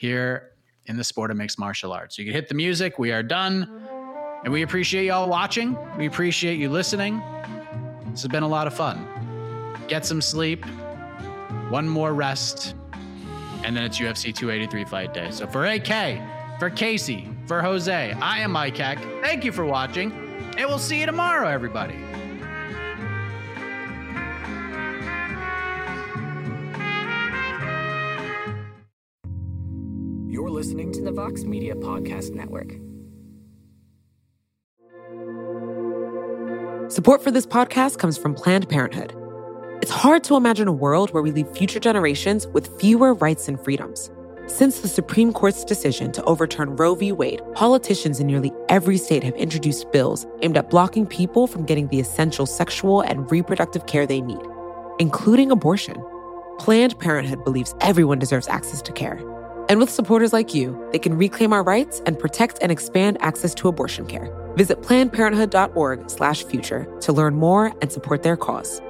E: here in the sport of mixed martial arts. You can hit the music. We are done. And we appreciate y'all watching. We appreciate you listening. This has been a lot of fun get some sleep, one more rest, and then it's UFC 283 fight day. So for AK, for Casey, for Jose, I am Mike Heck. Thank you for watching, and we'll see you tomorrow, everybody.
C: You're listening to the Vox Media Podcast Network.
B: Support for this podcast comes from Planned Parenthood. It's hard to imagine a world where we leave future generations with fewer rights and freedoms. Since the Supreme Court's decision to overturn Roe v. Wade, politicians in nearly every state have introduced bills aimed at blocking people from getting the essential sexual and reproductive care they need, including abortion. Planned Parenthood believes everyone deserves access to care. And with supporters like you, they can reclaim our rights and protect and expand access to abortion care. Visit plannedparenthood.org/future to learn more and support their cause.